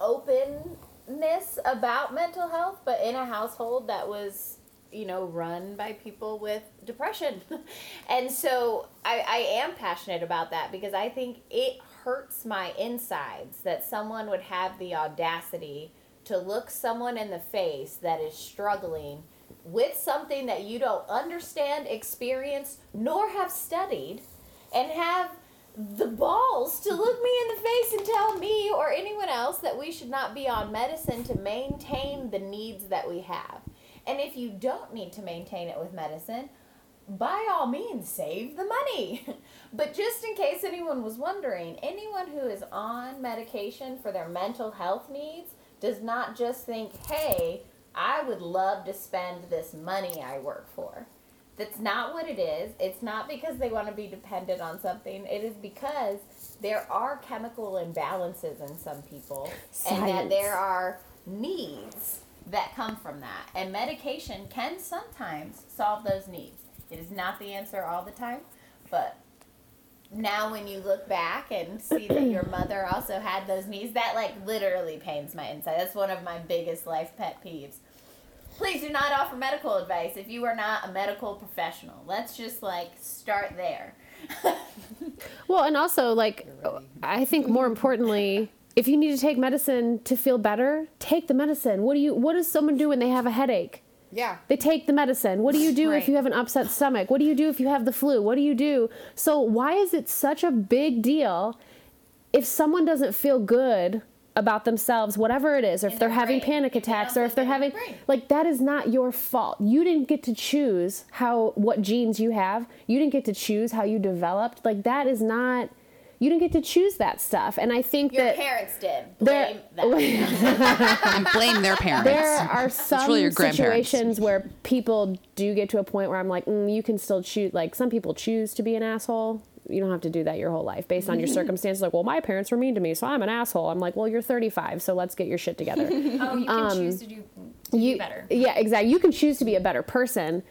A: openness about mental health but in a household that was you know run by people with depression and so I, I am passionate about that because i think it hurts my insides that someone would have the audacity to look someone in the face that is struggling with something that you don't understand experience nor have studied and have the balls to look me in the face and tell me or anyone else that we should not be on medicine to maintain the needs that we have. And if you don't need to maintain it with medicine, by all means, save the money. but just in case anyone was wondering, anyone who is on medication for their mental health needs does not just think, hey, I would love to spend this money I work for. That's not what it is. It's not because they want to be dependent on something. It is because there are chemical imbalances in some people, and that there are needs that come from that. And medication can sometimes solve those needs. It is not the answer all the time, but now when you look back and see that your mother also had those needs, that like literally pains my inside. That's one of my biggest life pet peeves. Please do not offer medical advice if you are not a medical professional. Let's just like start there.
B: well, and also like I think more importantly, if you need to take medicine to feel better, take the medicine. What do you what does someone do when they have a headache?
C: Yeah.
B: They take the medicine. What do you do if you have an upset stomach? What do you do if you have the flu? What do you do? So why is it such a big deal if someone doesn't feel good about themselves, whatever it is, or if
A: In
B: they're having
A: brain.
B: panic attacks, or if they're having
A: brain.
B: like that is not your fault. You didn't get to choose how what genes you have. You didn't get to choose how you developed. Like that is not you didn't get to choose that stuff. And I think
A: Your
B: that
A: parents did.
B: there
A: Blame them.
C: and blame their parents.
B: there are some
C: really your grandparents.
B: situations where people do get to a point where I'm like, mm, you can still choose. Like some people choose to be an asshole. You don't have to do that your whole life based on your circumstances. Like, well, my parents were mean to me, so I'm an asshole. I'm like, well, you're 35, so let's get your shit together.
E: Oh, you can choose to do, to
B: you,
E: do better.
B: Yeah, exactly. You can choose to be a better person,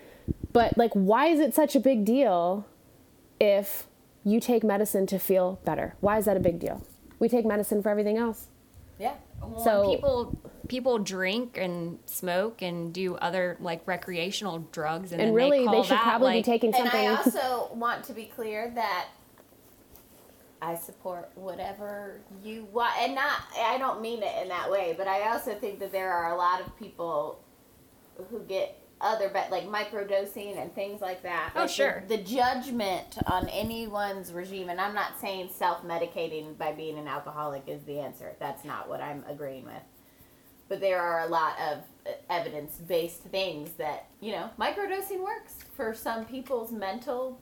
B: but like, why is it such a big deal if you take medicine to feel better? Why is that a big deal? We take medicine for everything else.
A: yeah.
E: Well,
B: So-
E: people people drink and smoke and do other like recreational drugs, and,
B: And
E: then
B: really,
E: they,
B: they,
E: call
B: should
E: that,
B: probably be
E: like,
B: taking
A: And. I also want to be clear that I support whatever you want, and not. I don't mean it in that way, but I also think that there are a lot of people who get other, but like microdosing and things like that.
E: Oh,
A: Like, the-
E: sure.
A: The, judgment on anyone's regime, and I'm not saying self-medicating by being an alcoholic is the answer. That's not what I'm agreeing with. But there are a lot of uh, evidence-based things that you know microdosing works for some people's mental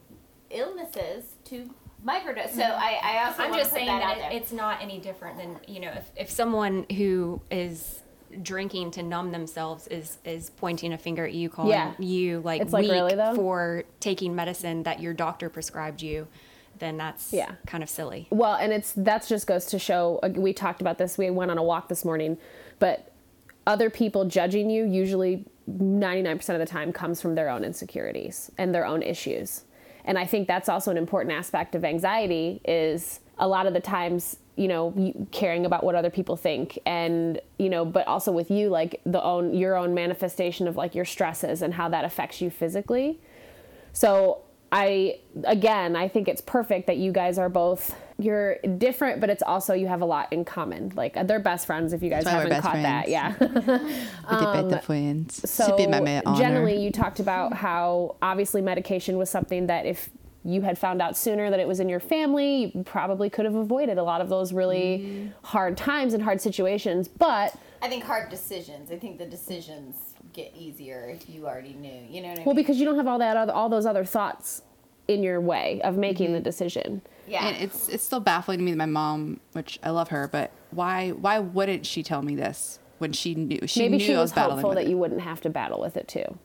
A: illnesses to microdose. So I, I also
E: I'm just saying
A: that,
E: that it's not any different than you know if, if someone who is drinking to numb themselves is is pointing a finger at you calling
B: Yeah.
E: you like
B: It's like,
E: weak
B: really, though?
E: for taking medicine that your doctor prescribed you then that's
B: Yeah.
E: kind of silly
B: Well, and it's that's just goes to show. We talked about this. We went on a walk this morning, but other people judging you usually 99% of the time comes from their own insecurities and their own issues. And I think that's also an important aspect of anxiety is a lot of the times, you know, caring about what other people think and, you know, but also with you like the own your own manifestation of like your stresses and how that affects you physically. So I again, I think it's perfect that you guys are both you're different, but it's also you have a lot in common. Like they're best friends if you guys
C: That's why we're
B: haven't caught that. Yeah.
C: Vi är bästa friends.
B: so
C: Sippy med mig honor.
B: generally you talked about how obviously medication was something that if you had found out sooner that it was in your family, you probably could have avoided a lot of those really
C: Mm-hmm.
B: hard times and hard situations. But
A: I think hard decisions. I think the decisions get easier if you already knew. You know what I
B: well,
A: mean?
B: because you don't have all that other, all those other thoughts in your way of making
C: Mm-hmm.
B: the decision.
A: yeah.
C: And it's it's still baffling to me that my mom, which I love her, but why why wouldn't she tell me this when she knew she
B: Maybe
C: knew
B: she
C: I
B: was
C: was battling
B: hopeful
C: with
B: that
C: it?
B: you wouldn't have to battle with it too.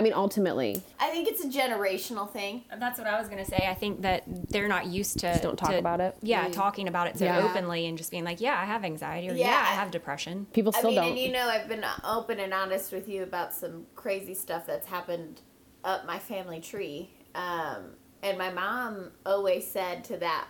B: I mean, ultimately,
A: I think it's a generational thing.
E: that's what i was going to say i think that they're not used to
B: Just don't talk
E: to-
B: about it.
E: yeah talking about it so
B: Yeah.
E: openly and just being like yeah i have anxiety or yeah,
A: Yeah.
E: i have depression
B: people
A: I
B: still
A: mean,
B: don't.
A: and you know, I've been open and honest with you about some crazy stuff that's happened up my family tree. Um, and my mom always said to that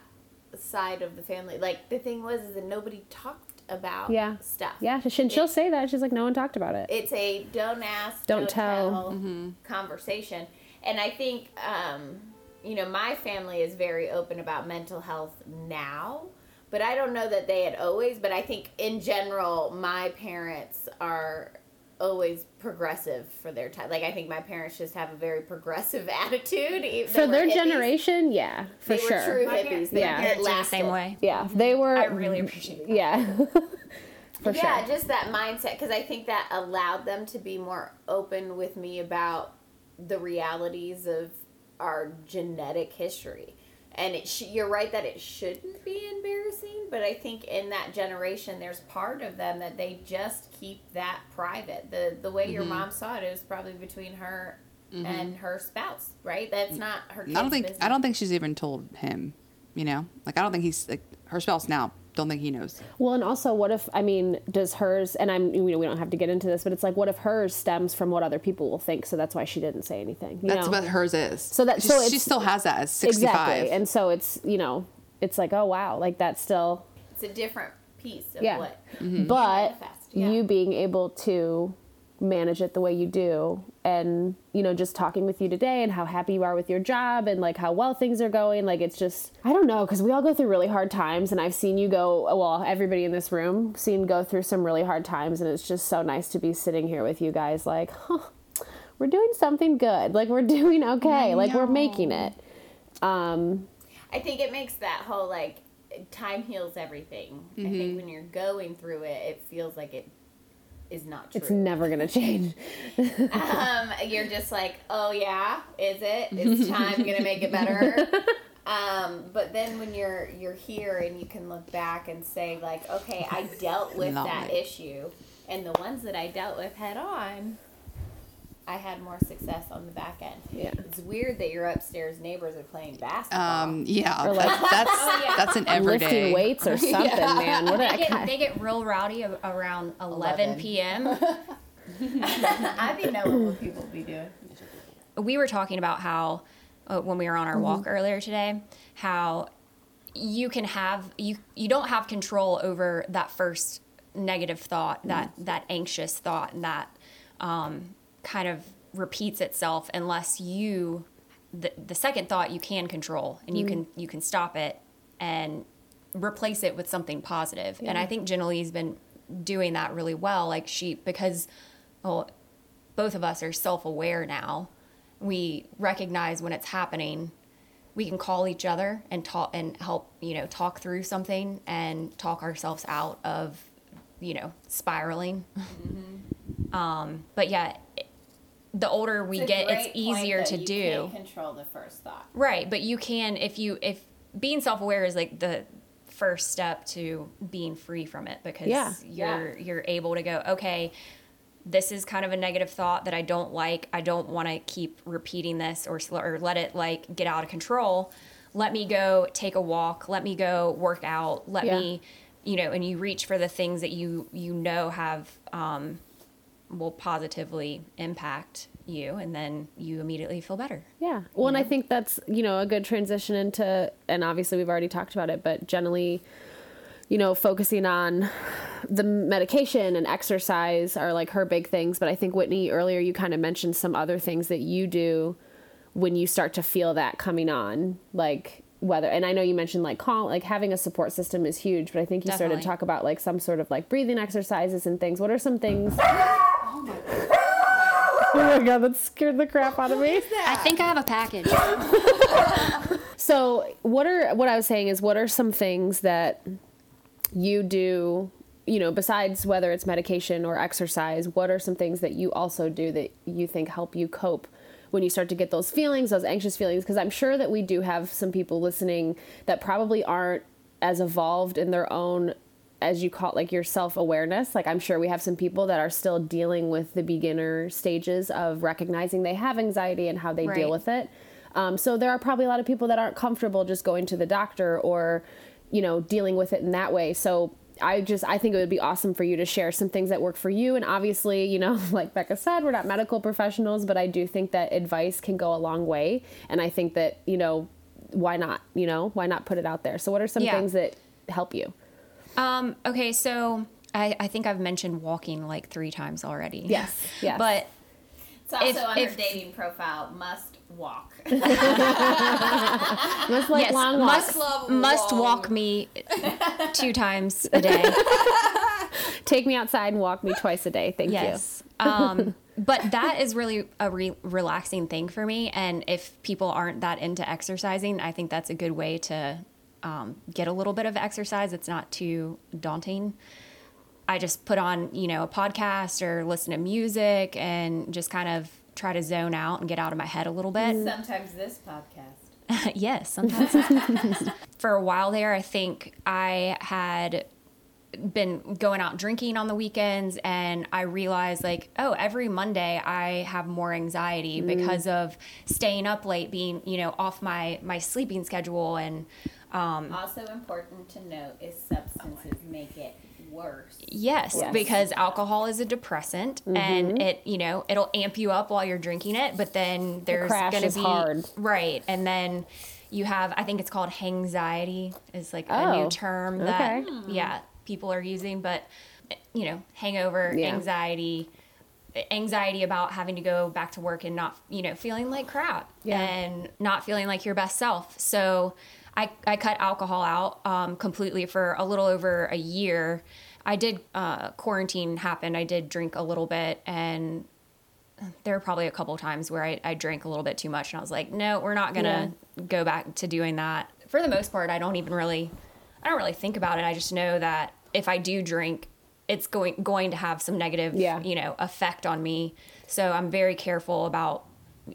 A: side of the family, like the thing was is that nobody talked about
B: yeah,
A: stuff.
B: Yeah, she, she'll say that. She's like, no one talked about it.
A: it's a don't ask,
B: Don't
A: don't,
B: tell.
A: tell, conversation. And I think, um, you know, my family is very open about mental health now, but I don't know that they had always. But I think in general, my parents are always progressive for their time. Like I think my parents just have a very progressive attitude.
B: For their
A: hippies.
B: generation, yeah, for sure.
A: they
B: sure.
A: were true
E: My
A: hippies.
E: parents-
A: They,
B: Yeah.
E: my
A: it
E: parents are the same way
B: Yeah, they were.
E: i really appreciate that
B: Yeah, for
A: yeah,
B: sure.
A: just that mindset because I think that allowed them to be more open with me about the realities of our genetic history. And it sh- you're right that it shouldn't be embarrassing, but I think in that generation, there's part of them that they just keep that private. The the way your mm-hmm. mom saw it, it was probably between her mm-hmm. and her spouse, right? That's not her.
C: I don't think
A: business.
C: I don't think she's even told him. You know, like I don't think he's like her spouse now. Don't think he knows.
B: Well, and also, what if I mean, does hers? And I'm you know, we don't have to get into this, but it's like, what if hers stems from what other people will think? So that's why she didn't say anything. You
C: That's
B: know?
C: what hers is.
B: So that-
C: she,
B: so
C: she still has that as sixty five.
B: exactly, and so it's you know, it's like, oh wow, like that's still
A: it's a different piece of
B: yeah.
A: what
B: mm-hmm.
A: But yeah.
B: you being able to manage it the way you do. And you know just talking with you today and how happy you are with your job and like how well things are going like it's just i don't know because we all go through really hard times and i've seen you go well everybody in this room seen go through some really hard times and it's just so nice to be sitting here with you guys like huh, we're doing something good. Like we're doing okay. Like we're making it. Um
A: I think it makes that whole like time heals everything. I
B: Mm-hmm.
A: think when you're going through it, it feels like it is not true.
B: it's never gonna change
A: um, you're just like, oh yeah, is it? Is time gonna make it better? Um, but then when you're you're here and you can look back and say like, okay, I dealt with that
C: it.
A: issue, and the ones that I dealt with head on, I had more success on the back end.
B: Yeah.
A: It's weird that your upstairs neighbors are playing basketball.
C: Um, yeah,
B: Or like-
C: that- that's
A: Oh, yeah.
C: that's an everyday
B: lifting
C: everyday.
B: weights or something man what
E: They get, they get real rowdy around 11,
A: 11.
E: p.m.
A: I didn't know what people be doing.
E: we were talking about how uh, when we were on
B: Mm-hmm.
E: our walk earlier today how you can have you you don't have control over that first negative thought that
B: Mm-hmm.
E: that anxious thought and that um, kind of repeats itself unless you the, the second thought you can control and you
B: Mm-hmm.
E: can you can stop it and replace it with something positive. positive and i think Jenna-Lee's been doing that really well. Like she because well both of us are self-aware now. We recognize when it's happening. We can call each other and talk and help you know talk through something and talk ourselves out of you know spiraling. Um but yeah it- the older we.
A: It's
E: get it's
A: great point
E: easier
A: that
E: to
A: you
E: do
A: Can't control the first thought.
E: Right, but you can if you if being self-aware is like the first step to being free from it because
B: Yeah.
E: you're you're able to go, okay, this is kind of a negative thought that I don't like. I don't want to keep repeating this or or let it like get out of control. Let me go take a walk, let me go work out, let
B: Yeah.
E: me you know, and you reach for the things that you you know have um will positively impact you and then you immediately feel better.
B: Yeah. Well, and I think that's, you know, a good transition into, and obviously we've already talked about it, but generally, you know, focusing on the medication and exercise are like her big things. But I think, Whitney, earlier you kind of mentioned some other things that you do when you start to feel that coming on. Like, whether, and I know you mentioned like call, like having a support system is huge, but I think you started to talk about like some sort of like breathing exercises and things. What are some things? Oh my god, that scared the crap out of me.
E: I think I have a package.
B: So, what are what I was saying is what are some things that you do, you know, besides whether it's medication or exercise, what are some things that you also do that you think help you cope when you start to get those feelings, those anxious feelings because I'm sure that we do have some people listening that probably aren't as evolved in their own as you call it, like your self awareness. Like, I'm sure we have some people that are still dealing with the beginner stages of recognizing they have anxiety and how they deal with it. Um, so, there are probably a lot of people that aren't comfortable just going to the doctor or, you know, dealing with it in that way. So, I just I think it would be awesome for you to share some things that work for you and obviously, you know, like Becca said, we're not medical professionals, but I do think that advice can go a long way and I think that, you know, why not, you know, why not put it out there? So what are some
E: Yeah.
B: things that help you?
E: Um, okay, so I, I think I've mentioned walking like three times already.
B: Yes, yes.
E: But
A: It's also
E: If-
A: on
E: if-
A: her dating profile. Must walk.
B: Let's like
E: yes,
B: long walks.
E: must must walk me two times a day.
B: Take me outside and walk me twice a day. Thank you.
E: Yes. um, but that is really a re- relaxing thing for me. And if people aren't that into exercising, I think that's a good way to um, get a little bit of exercise. It's not too daunting. I just put on, you know, a podcast or listen to music and just kind of try to zone out and get out of my head a little bit.
A: Sometimes this podcast.
E: yes, sometimes. For a while there, I think I had been going out drinking on the weekends and I realized like, oh, every Monday I have more anxiety because of staying up late, being, you know, off my my sleeping schedule and um
A: Also important to note is substances make it worse.
E: Yes,
B: Yes.
E: because alcohol is a depressant and it, you know, it'll amp you up while you're drinking it, but then there's
B: crash
E: going to
B: is
E: be
B: hard.
E: right. And then you have I think it's called anxiety is like a
B: Oh,
E: new term that
B: okay.
E: yeah, people are using, but you know, hangover,
B: Yeah.
E: anxiety, anxiety about having to go back to work and not, you know, feeling like crap
B: Yeah.
E: and not feeling like your best self. So I, I cut alcohol out um, completely for a little over a year. I did, uh, quarantine happened. I did drink a little bit and there were probably a couple times where I, I drank a little bit too much and I was like, no, we're not gonna go back to doing that. For the most part, I don't even really, I don't really think about it. I just know that if I do drink, it's going going to have some negative,
B: Yeah.
E: you know, effect on me. So I'm very careful about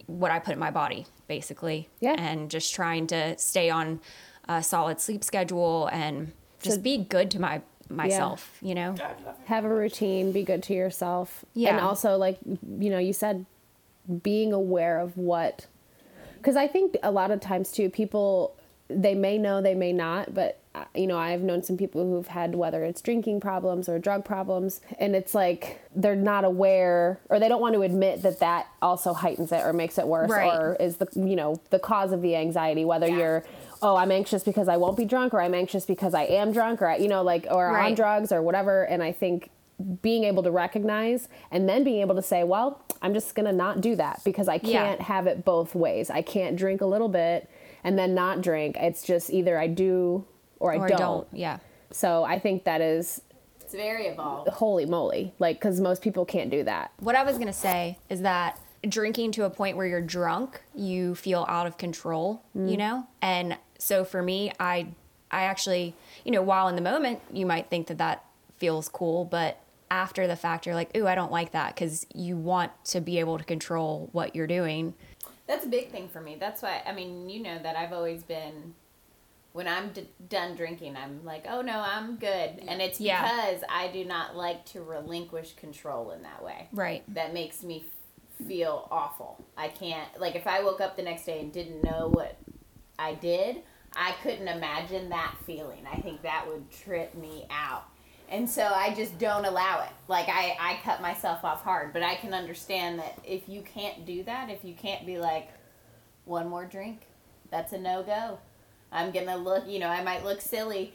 E: what I put in my body, basically,
B: Yeah.
E: and just trying to stay on a solid sleep schedule and just
B: So-
E: be good to my myself. You know,
B: have a routine, be good to yourself.
E: Yeah.
B: And also, like, you know, you said being aware of what, because I think a lot of times too, people, they may know, they may not, but, you know, I've known some people who've had whether it's drinking problems or drug problems, and it's like they're not aware or they don't want to admit that that also heightens it or makes it worse
E: Right.
B: or is the, you know, the cause of the anxiety, whether you're, oh, I'm anxious because I won't be drunk or I'm anxious because I am drunk or, you know, like, or on drugs or whatever. And I think being able to recognize and then being able to say, well, I'm just going to not do that because I can't have it both ways. I can't drink a little bit and then not drink. It's just either I do or I
E: or
B: don't.
E: don't. Yeah.
B: So I think that is
A: It's very evolved.
B: holy moly. Like, because most people can't do that.
E: What I was going to say is that drinking to a point where you're drunk, you feel out of control, you mm. know? And so for me, I I actually, you know, while in the moment you might think that that feels cool, but after the fact you're like, "Ooh, I don't like that" cuz you want to be able to control what you're doing.
A: That's a big thing for me. That's why I mean, you know that I've always been when I'm d- done drinking, I'm like, "Oh no, I'm good." And it's
E: Yeah.
A: because I do not like to relinquish control in that way.
E: Right.
A: That makes me f- feel awful. I can't like if I woke up the next day and didn't know what I did, I couldn't imagine that feeling. I think that would trip me out. And so I just don't allow it. Like I, I cut myself off hard, but I can understand that if you can't do that, if you can't be like, one more drink, that's a no go. I'm gonna look, you know, I might look silly.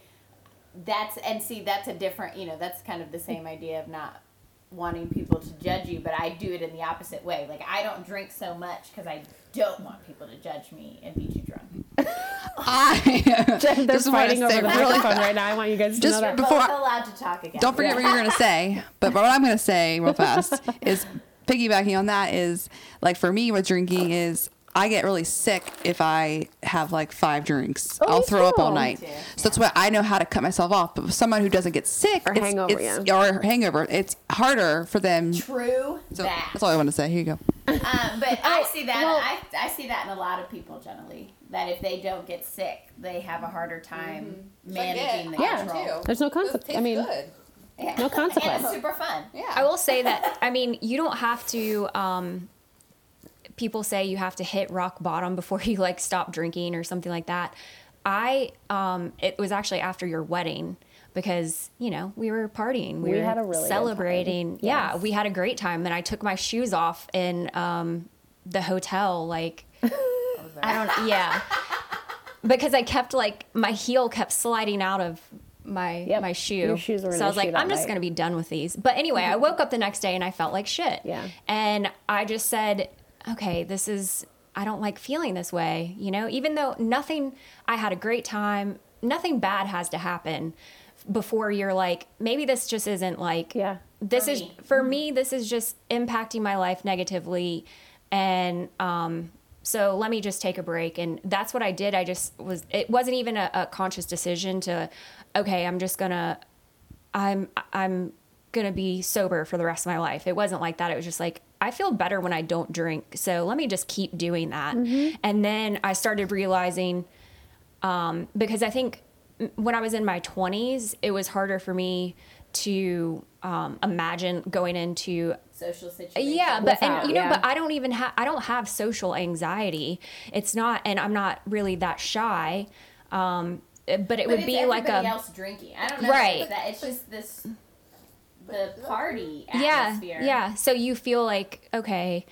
A: That's and see, that's a different, you know, that's kind of the same idea of not wanting people to judge you, but I do it in the opposite way. Like I don't drink so much because I don't want people to judge me and be too drunk.
C: I
B: They're
C: just wanna
B: fighting over
C: say
B: the
C: really
B: microphone right now. I want you guys to
C: Just
B: know that.
C: Before
A: both
C: I-
A: allowed to talk again.
C: Don't forget what you're going to say. But what I'm going to say real fast is piggybacking on that is like for me with drinking is I get really sick if I have like five drinks.
B: Oh,
C: I'll
B: me
C: throw up all night.
A: Me.
C: So that's why I know how to cut myself off. But someone who doesn't get sick
B: Or
C: it's,
B: hangover,
C: it's,
B: yeah.
C: or hangover, it's harder for them.
A: True
C: So
A: that.
C: that's all I want to say. Here you go.
A: Um, but I see that.
B: well-
A: I, I see that in a lot of people generally. That if they don't get sick, they have a harder time managing the
B: Yeah.
A: control.
B: There's no consequence. I mean,
A: Yeah.
B: No consequence.
A: And it's super fun. Yeah.
E: I will say that I mean you don't have to. Um, people say you have to hit rock bottom before you like stop drinking or something like that. I um, it was actually after your wedding because you know we were partying, we,
B: We
E: were
B: really
E: celebrating. Yeah, we had a great time. and I took my shoes off in um, the hotel, like I don't. Yeah, because I kept like my heel kept sliding out of my
B: Yep.
E: my shoe.
B: Your shoes were an
E: so I was like, I'm just
B: night.
E: gonna be done with these. But anyway, I woke up the next day and I felt like shit.
B: Yeah.
E: And I just said, okay, this is. I don't like feeling this way. You know, even though nothing. I had a great time. Nothing bad has to happen before you're like, maybe this just isn't like
B: yeah.
E: this
A: For
E: is
A: me.
E: for me this is just impacting my life negatively and um so let me just take a break and that's what i did i just was it wasn't even a, a conscious decision to okay i'm just gonna i'm i'm gonna be sober for the rest of my life it wasn't like that it was just like i feel better when i don't drink so let me just keep doing that and then i started realizing um, because I think when I was in my 20s, it was harder for me to um, imagine going into
A: Social situation.
E: yeah, but and you know,
B: yeah.
E: but I don't even have I don't have social anxiety. It's not, and I'm not really that shy. Um, but it
A: But
E: would be like
A: everybody
E: a
A: else drinking. I don't know.
E: Right.
A: Right. That it's just this the party
E: yeah,
A: atmosphere.
E: yeah. So you feel like okay,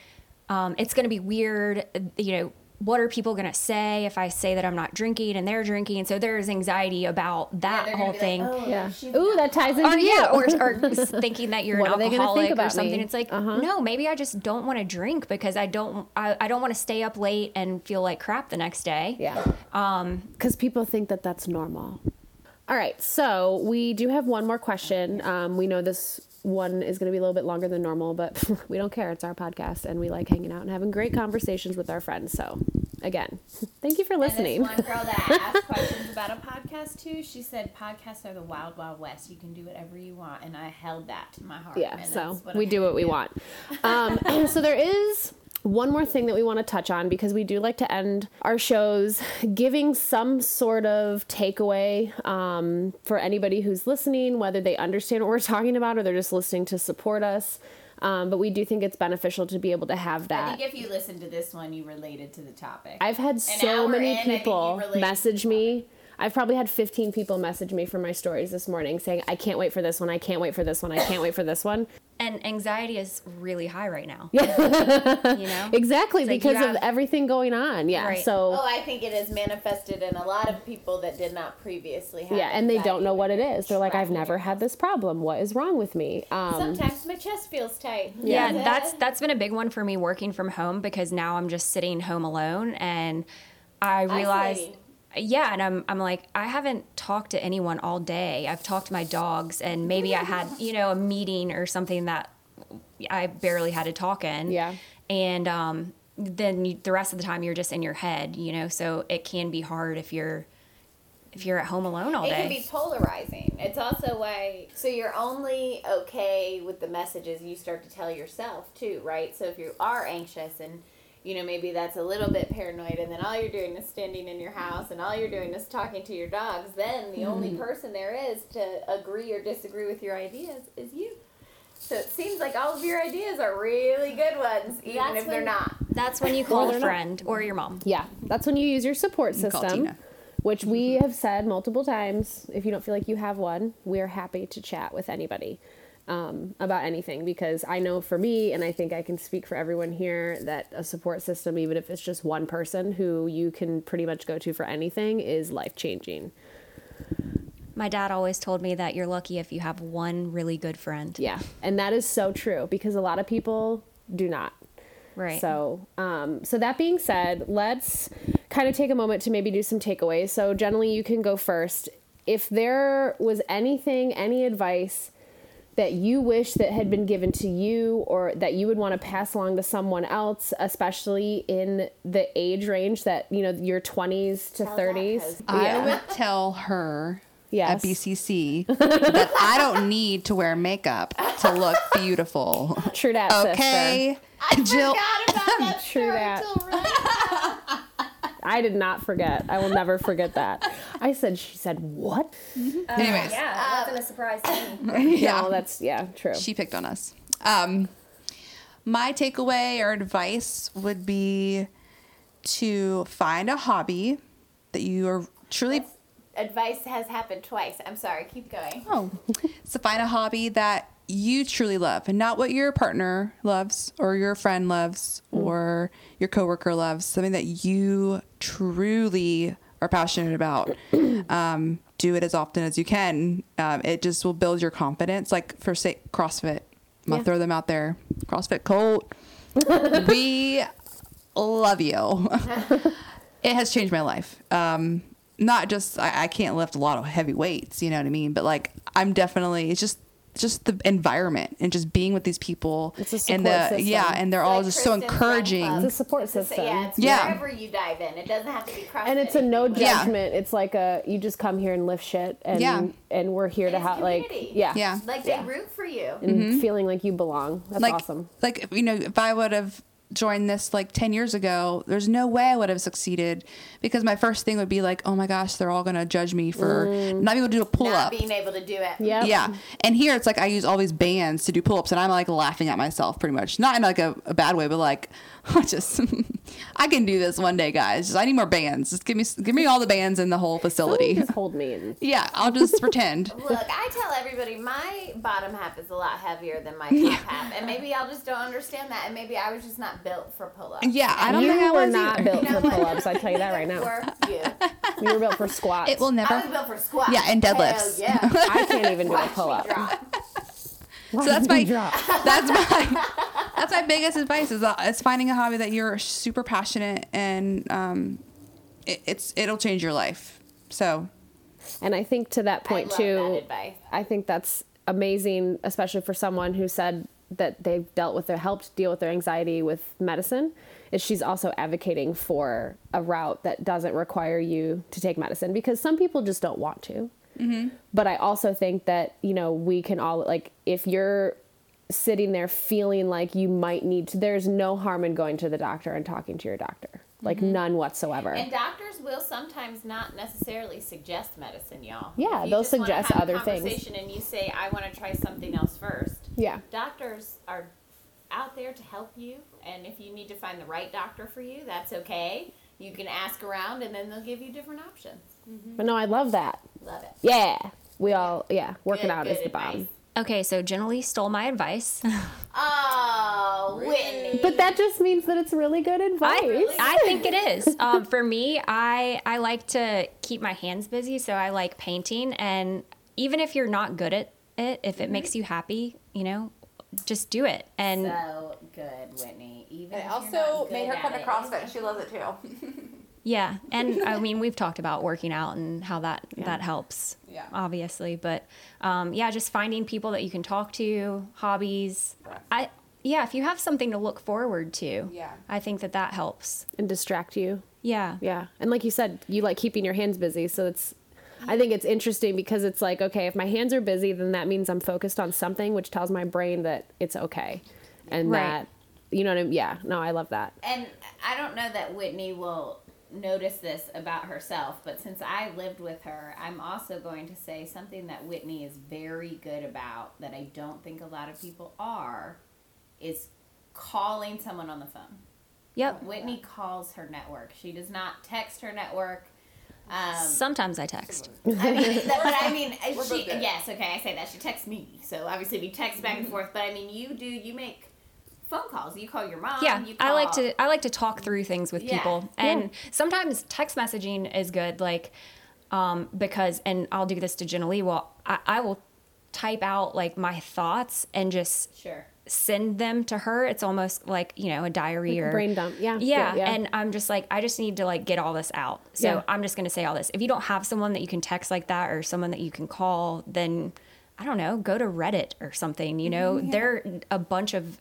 E: um, it's going to be weird. You know, what are people going to say if I say that I'm not drinking and they're drinking? And so there's anxiety about that
A: they're
E: whole
A: be like,
E: thing.
A: "Oh,
B: Yeah. Ooh, that ties into
E: or
B: you.
E: yeah, or, or thinking that you're
B: What are
E: an
B: they gonna think
E: alcoholic or something.
B: me?
E: It's like
B: Uh-huh.
E: no, maybe I just don't want to drink because I don't I, I don't want to stay up late and feel like crap the next day.
B: Yeah. Um, because people think that that's normal. All right, so we do have one more question. Um, we know this one is going to be a little bit longer than normal, but we don't care. It's our podcast, and we like hanging out and having great conversations with our friends. So, again, thank you for
A: And
B: listening.
A: this one girl that asked questions about a podcast too, she said podcasts are the wild, wild west. You can do whatever you want, and I held that to my heart.
B: Yeah, so we
A: I'm
B: do what we want. Um, so there is one more thing that we want to touch on because we do like to end our shows giving some sort of takeaway um, for anybody who's listening, whether they understand what we're talking about or they're just listening to support us. Um, but we do think it's beneficial to be able to have that.
A: I think if you listen to this one, you related to the topic.
B: I've had so many
A: in, I think you
B: people message me. I've probably had 15 people message me for my stories this morning saying, I can't wait for this one. I can't wait for this one. I can't wait for this one.
E: And anxiety is really high right now. Yeah. you know?
B: Exactly,
E: It's like you
B: because of everything going on. Yeah.
E: Right.
B: So,
A: oh, I think it is manifested in a lot of people that did not previously have.
B: yeah, and they don't know what it is. they're like, I've never had this problem. What is wrong with me? Um,
A: Sometimes my chest feels tight.
E: Yeah, that's that's been a big one for me working from home because now I'm just sitting home alone and I realized
A: Isolating.
E: Yeah, and I'm I'm like I haven't talked to anyone all day. I've talked to my dogs and maybe I had, you know, a meeting or something that I barely had to talk in.
B: Yeah.
E: And um then you, the rest of the time you're just in your head, you know, so it can be hard if you're if you're at home alone all
A: It
E: day.
A: It can be polarizing. It's also why so you're only okay with the messages you start to tell yourself too, right? So if you are anxious and you know maybe that's a little bit paranoid and then all you're doing is standing in your house and all you're doing is talking to your dogs, then the only
B: Mm-hmm.
A: person there is to agree or disagree with your ideas is you. So it seems like all of your ideas are really good ones, even
E: That's
A: if they're not.
E: That's when you call
B: they're
E: a
B: not.
E: friend or your mom.
B: yeah, that's when you use your support
C: can call
B: system,
C: Tina.
B: which we have said multiple times. If you don't feel like you have one, we are happy to chat with anybody um, about anything because I know for me, and I think I can speak for everyone here, that a support system, even if it's just one person who you can pretty much go to for anything, is life changing.
E: My dad always told me that you're lucky if you have one really good friend.
B: Yeah, and that is so true because a lot of people do not.
E: Right.
B: So, um, so that being said, let's kind of take a moment to maybe do some takeaways. So, generally, you can go first. If there was anything, any advice that you wish that had been given to you or that you would want to pass along to someone else, especially in the age range that, you know, your 20s to
A: Tell
B: 30s.
A: husband.
C: I would tell her
B: Yes.
C: at BCC that I don't need to wear makeup to look beautiful.
B: True that, sister.
C: Okay,
A: I
C: Jill.
A: forgot about that
B: True
A: story
B: that.
A: Till right
B: I did not forget. I will never forget that. I said, she said, what?
C: Anyways,
E: Yeah, that wasn't a surprise to me.
C: yeah,
B: No, that's, yeah, true.
C: she picked on us. Um, my takeaway or advice would be to find a hobby that you are truly
A: advice has happened twice. I'm sorry. Keep going.
C: Oh, so find a hobby that you truly love and not what your partner loves or your friend loves or your coworker loves. Something that you truly are passionate about. Um, do it as often as you can. Um, it just will build your confidence. Like for say CrossFit, I'm gonna
B: Yeah.
C: throw them out there. CrossFit Colt, we love you. it has changed my life. Um, not just I, I can't lift a lot of heavy weights, you know what I mean, but like I'm definitely it's just just the environment and just being with these people
B: It's a
C: and
B: uh,
C: the
B: system.
C: yeah, and they're all
A: Like
C: just so
A: Kristen's Run
C: encouraging.
A: Club.
B: It's a support
A: So,
B: system.
A: yeah, it's
C: Yeah.
A: wherever you dive in. It doesn't have to be CrossFit.
B: and it's a no
A: It can be-
C: Yeah.
B: judgment. It's like a you just come here and lift shit, and
C: Yeah.
B: and we're here to
A: It's
B: have like
A: community.
B: yeah
C: Yeah.
A: Like they
B: Yeah.
A: root for you.
B: and mm-hmm. feeling like you belong. That's
C: like
B: awesome.
C: like you know if i would have joined this like 10 years ago there's no way i would have succeeded because my first thing would be like oh my gosh they're all gonna judge me for mm. not being able to do a
A: Not
C: pull-up
A: being able to do it.
B: Yeah.
C: yeah and here it's like i use all these bands to do pull-ups and i'm like laughing at myself pretty much not in like a, a bad way but like i just I can do this one day, guys. Just, I need more bands. Just give me give me all the bands in the whole facility.
B: Just hold me and
C: Yeah, I'll just pretend.
A: Look, I tell everybody my bottom half is a lot heavier than my top half, and maybe y'all just don't understand that, and maybe I was just not built for pull-ups.
C: Yeah, I don't
B: you
C: think I
B: were
C: was
B: not
C: either.
B: built
A: You know
B: for
A: what?
B: pull-ups. I tell you that right now.
A: For you.
B: You were built for squats.
C: It will never.
A: I
C: never.
A: was built for squats.
C: Yeah, and deadlifts.
A: Hell yeah.
B: I can't even do a pull-up.
A: Drop.
B: Why
C: So that's my
B: drop?
C: that's my that's my biggest advice is uh, is finding a hobby that you're super passionate and um, it, it's it'll change your life. So
B: And I think to that
A: I
B: point
A: love
B: too,
A: that advice.
B: I think that's amazing, especially for someone who said that they've dealt with their helped deal with their anxiety with medicine. Is she's also advocating for a route that doesn't require you to take medicine because some people just don't want to. Mm-hmm. But I also think that you know we can all like if you're sitting there feeling like you might need to. There's no harm in going to the doctor and talking to your doctor, like mm-hmm. none whatsoever.
A: And doctors will sometimes not necessarily suggest medicine, y'all.
B: Yeah,
A: you
B: they'll suggest
A: have a
B: other things.
A: conversation And you say, "I want to try something else first.
B: yeah.
A: Doctors are out there to help you, and if you need to find the right doctor for you, that's okay. You can ask around, and then they'll give you different options.
B: But no, I love that.
A: Love it.
B: Yeah. We all, yeah, working
A: Good-
B: out
A: good
B: is the bomb.
E: Okay, so Jenna Lee stole my advice.
A: Oh, Whitney.
B: But that just means that it's really good advice.
A: really-
E: I think it is. Um, for me, I I like to keep my hands busy, so I like painting. And even if you're not good at it, if it makes you happy, you know, just do it. And
A: so good, Whitney. Even
C: it
A: if you're
C: also
A: not
C: made her come to
A: at it.
C: CrossFit. She loves it too.
E: yeah, and I mean, we've talked about working out and how that that helps.
C: Yeah.
E: obviously, but um, yeah, just finding people that you can talk to, hobbies. I yeah, if you have something to look forward to,
C: Yeah.
E: I think that that helps.
B: and distract you.
E: Yeah.
B: Yeah. And like you said, you like keeping your hands busy. So it's, I think it's interesting because it's like, okay, if my hands are busy, then that means I'm focused on something, which tells my brain that it's okay. And
E: Right.
B: that, you know what I mean? Yeah. No, I love that.
A: And I don't know that Whitney will notice this about herself, but since I lived with her, I'm also going to say something that Whitney is very good about that I don't think a lot of people are is calling someone on the phone.
E: Yep.
A: Whitney calls her network. She does not text her network. Um,
E: Sometimes I text.
A: I mean, but I mean, she yes, okay, I say that she texts me, so obviously we text back and forth. But I mean, you do you make phone calls? You call your mom.
E: yeah
A: you call,
E: i like to i like to talk through things with
A: Yeah.
E: people and sometimes text messaging is good like um because and i'll do this to jenna lee well I, I will type out like my thoughts and just
A: Sure.
E: send them to her it's almost like you know a diary or a
B: Brain dump. Yeah.
E: yeah, and i'm just like i just need to like get all this out so
B: Yeah.
E: i'm just going to say all this if you don't have someone that you can text like that or someone that you can call then i don't know go to reddit or something you know there are a bunch of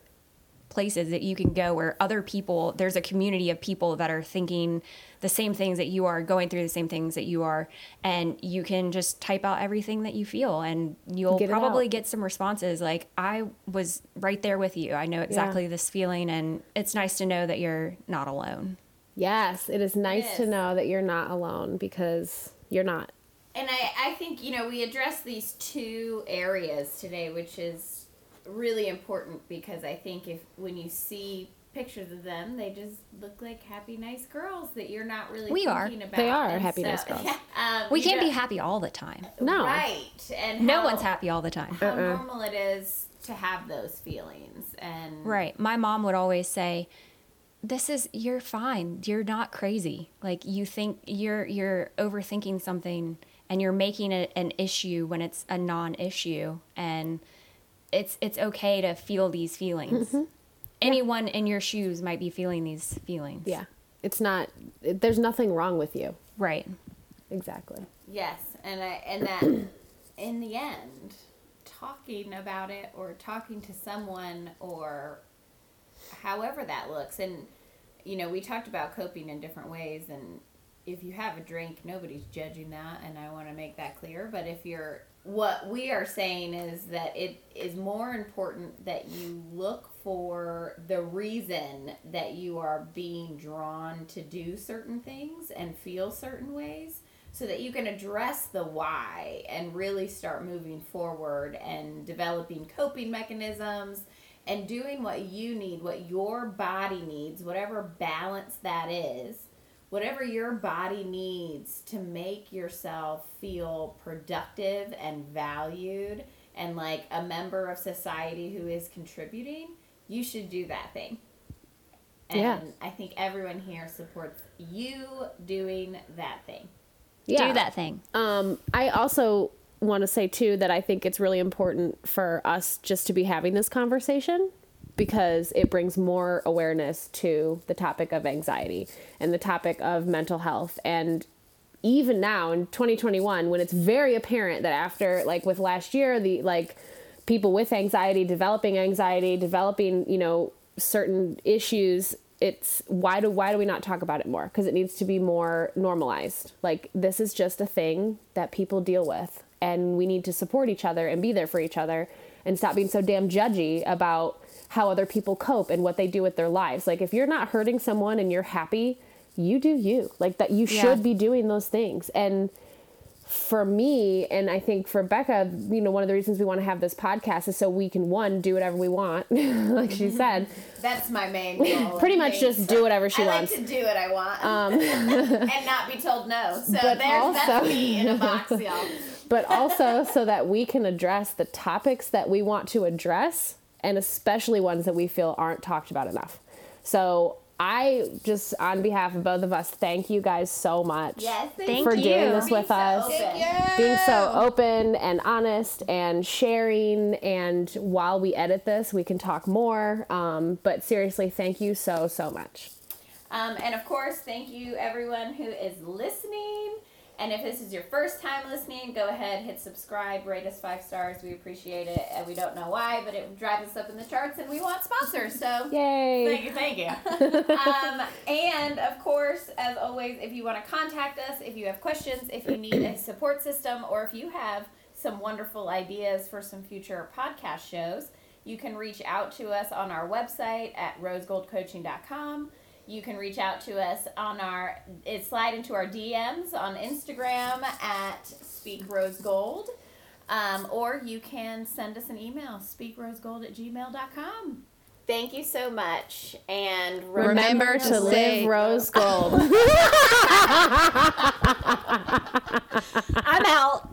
E: places that you can go where other people there's a community of people that are thinking the same things that you are going through the same things that you are and you can just type out everything that you feel and you'll
B: Get
E: probably get some responses. Like i was right there with you. I know exactly this feeling and it's nice to know that you're not alone.
B: Yes. It is nice to know that you're not alone because you're not.
A: And I, I think, you know, we addressed these two areas today, which is really important because I think if when you see pictures of them, they just look like happy, nice girls that you're not really
E: We are.
A: about.
B: They are
A: And
B: happy, nice girls.
A: um,
E: we can't be happy all the time
B: No.
A: Right. And
E: no
A: how-
E: one's happy all the time
A: How
B: Uh-uh.
A: normal it is to have those feelings. And
E: Right. My mom would always say, "This is you're fine. You're not crazy. Like you think you're you're overthinking something and you're making it an issue when it's a non-issue and it's it's okay to feel these feelings.
B: Mm-hmm.
E: Anyone in your shoes might be feeling these feelings.
B: Yeah. It's not, it, there's nothing wrong with you.
E: Right.
B: Exactly.
A: Yes, and I, and that in the end, talking about it or talking to someone or however that looks, and you know, we talked about coping in different ways, and if you have a drink, nobody's judging that, and I want to make that clear. But if you're, what we are saying is that it is more important that you look for the reason that you are being drawn to do certain things and feel certain ways so that you can address the why and really start moving forward and developing coping mechanisms and doing what you need, what your body needs, whatever balance that is, whatever your body needs to make yourself feel productive and valued and like a member of society who is contributing, you should do that thing. And
B: Yeah.
A: I think everyone here supports you doing that thing.
B: Yeah.
E: Do that thing.
B: Um, I also want to say too that I think it's really important for us just to be having this conversation because it brings more awareness to the topic of anxiety and the topic of mental health. And even now in 2021 when it's very apparent that after like with last year the like people with anxiety developing anxiety developing you know certain issues it's why do why do we not talk about it more? Because it needs to be more normalized. Like this is just a thing that people deal with and we need to support each other and be there for each other and stop being so damn judgy about how other people cope and what they do with their lives like if you're not hurting someone and you're happy you do you like that you
E: Yeah.
B: should be doing those things and for me and i think for becca you know one of the reasons we want to have this podcast is so we can one do whatever we want like she said
A: That's my main goal.
B: pretty much just do whatever she
A: I
B: wants
A: like to do what I want um, and not be told no. So
B: But
A: there's
B: also-
A: that's me in a box, y'all.
B: but also so that we can address the topics that we want to address and especially ones that we feel aren't talked about enough so i just on behalf of both of us thank you guys so much
A: Yes,
E: Thank
B: for
E: you.
B: doing this
A: Being
B: with
A: so
B: us
A: open.
B: being so open and honest and sharing and while we edit this we can talk more um, but seriously thank you so so much
A: Um, and of course, thank you everyone who is listening. And if this is your first time listening, go ahead, hit subscribe, rate us five stars. We appreciate it. And we don't know why, but it drives us up in the charts and we want sponsors. So
B: yay
A: Thank you, thank you. um, and of course, as always, if you want to contact us, if you have questions, if you need a support system, or if you have some wonderful ideas for some future podcast shows, you can reach out to us on our website at rosegoldcoaching.com. You can reach out to us on our, it slide into our DMs on Instagram at Speak Rose Gold. Um, or you can send us an email, speakrosegold at gmail.com. Thank you so much. And
C: Remember to say-
B: live rose gold
E: I'm out.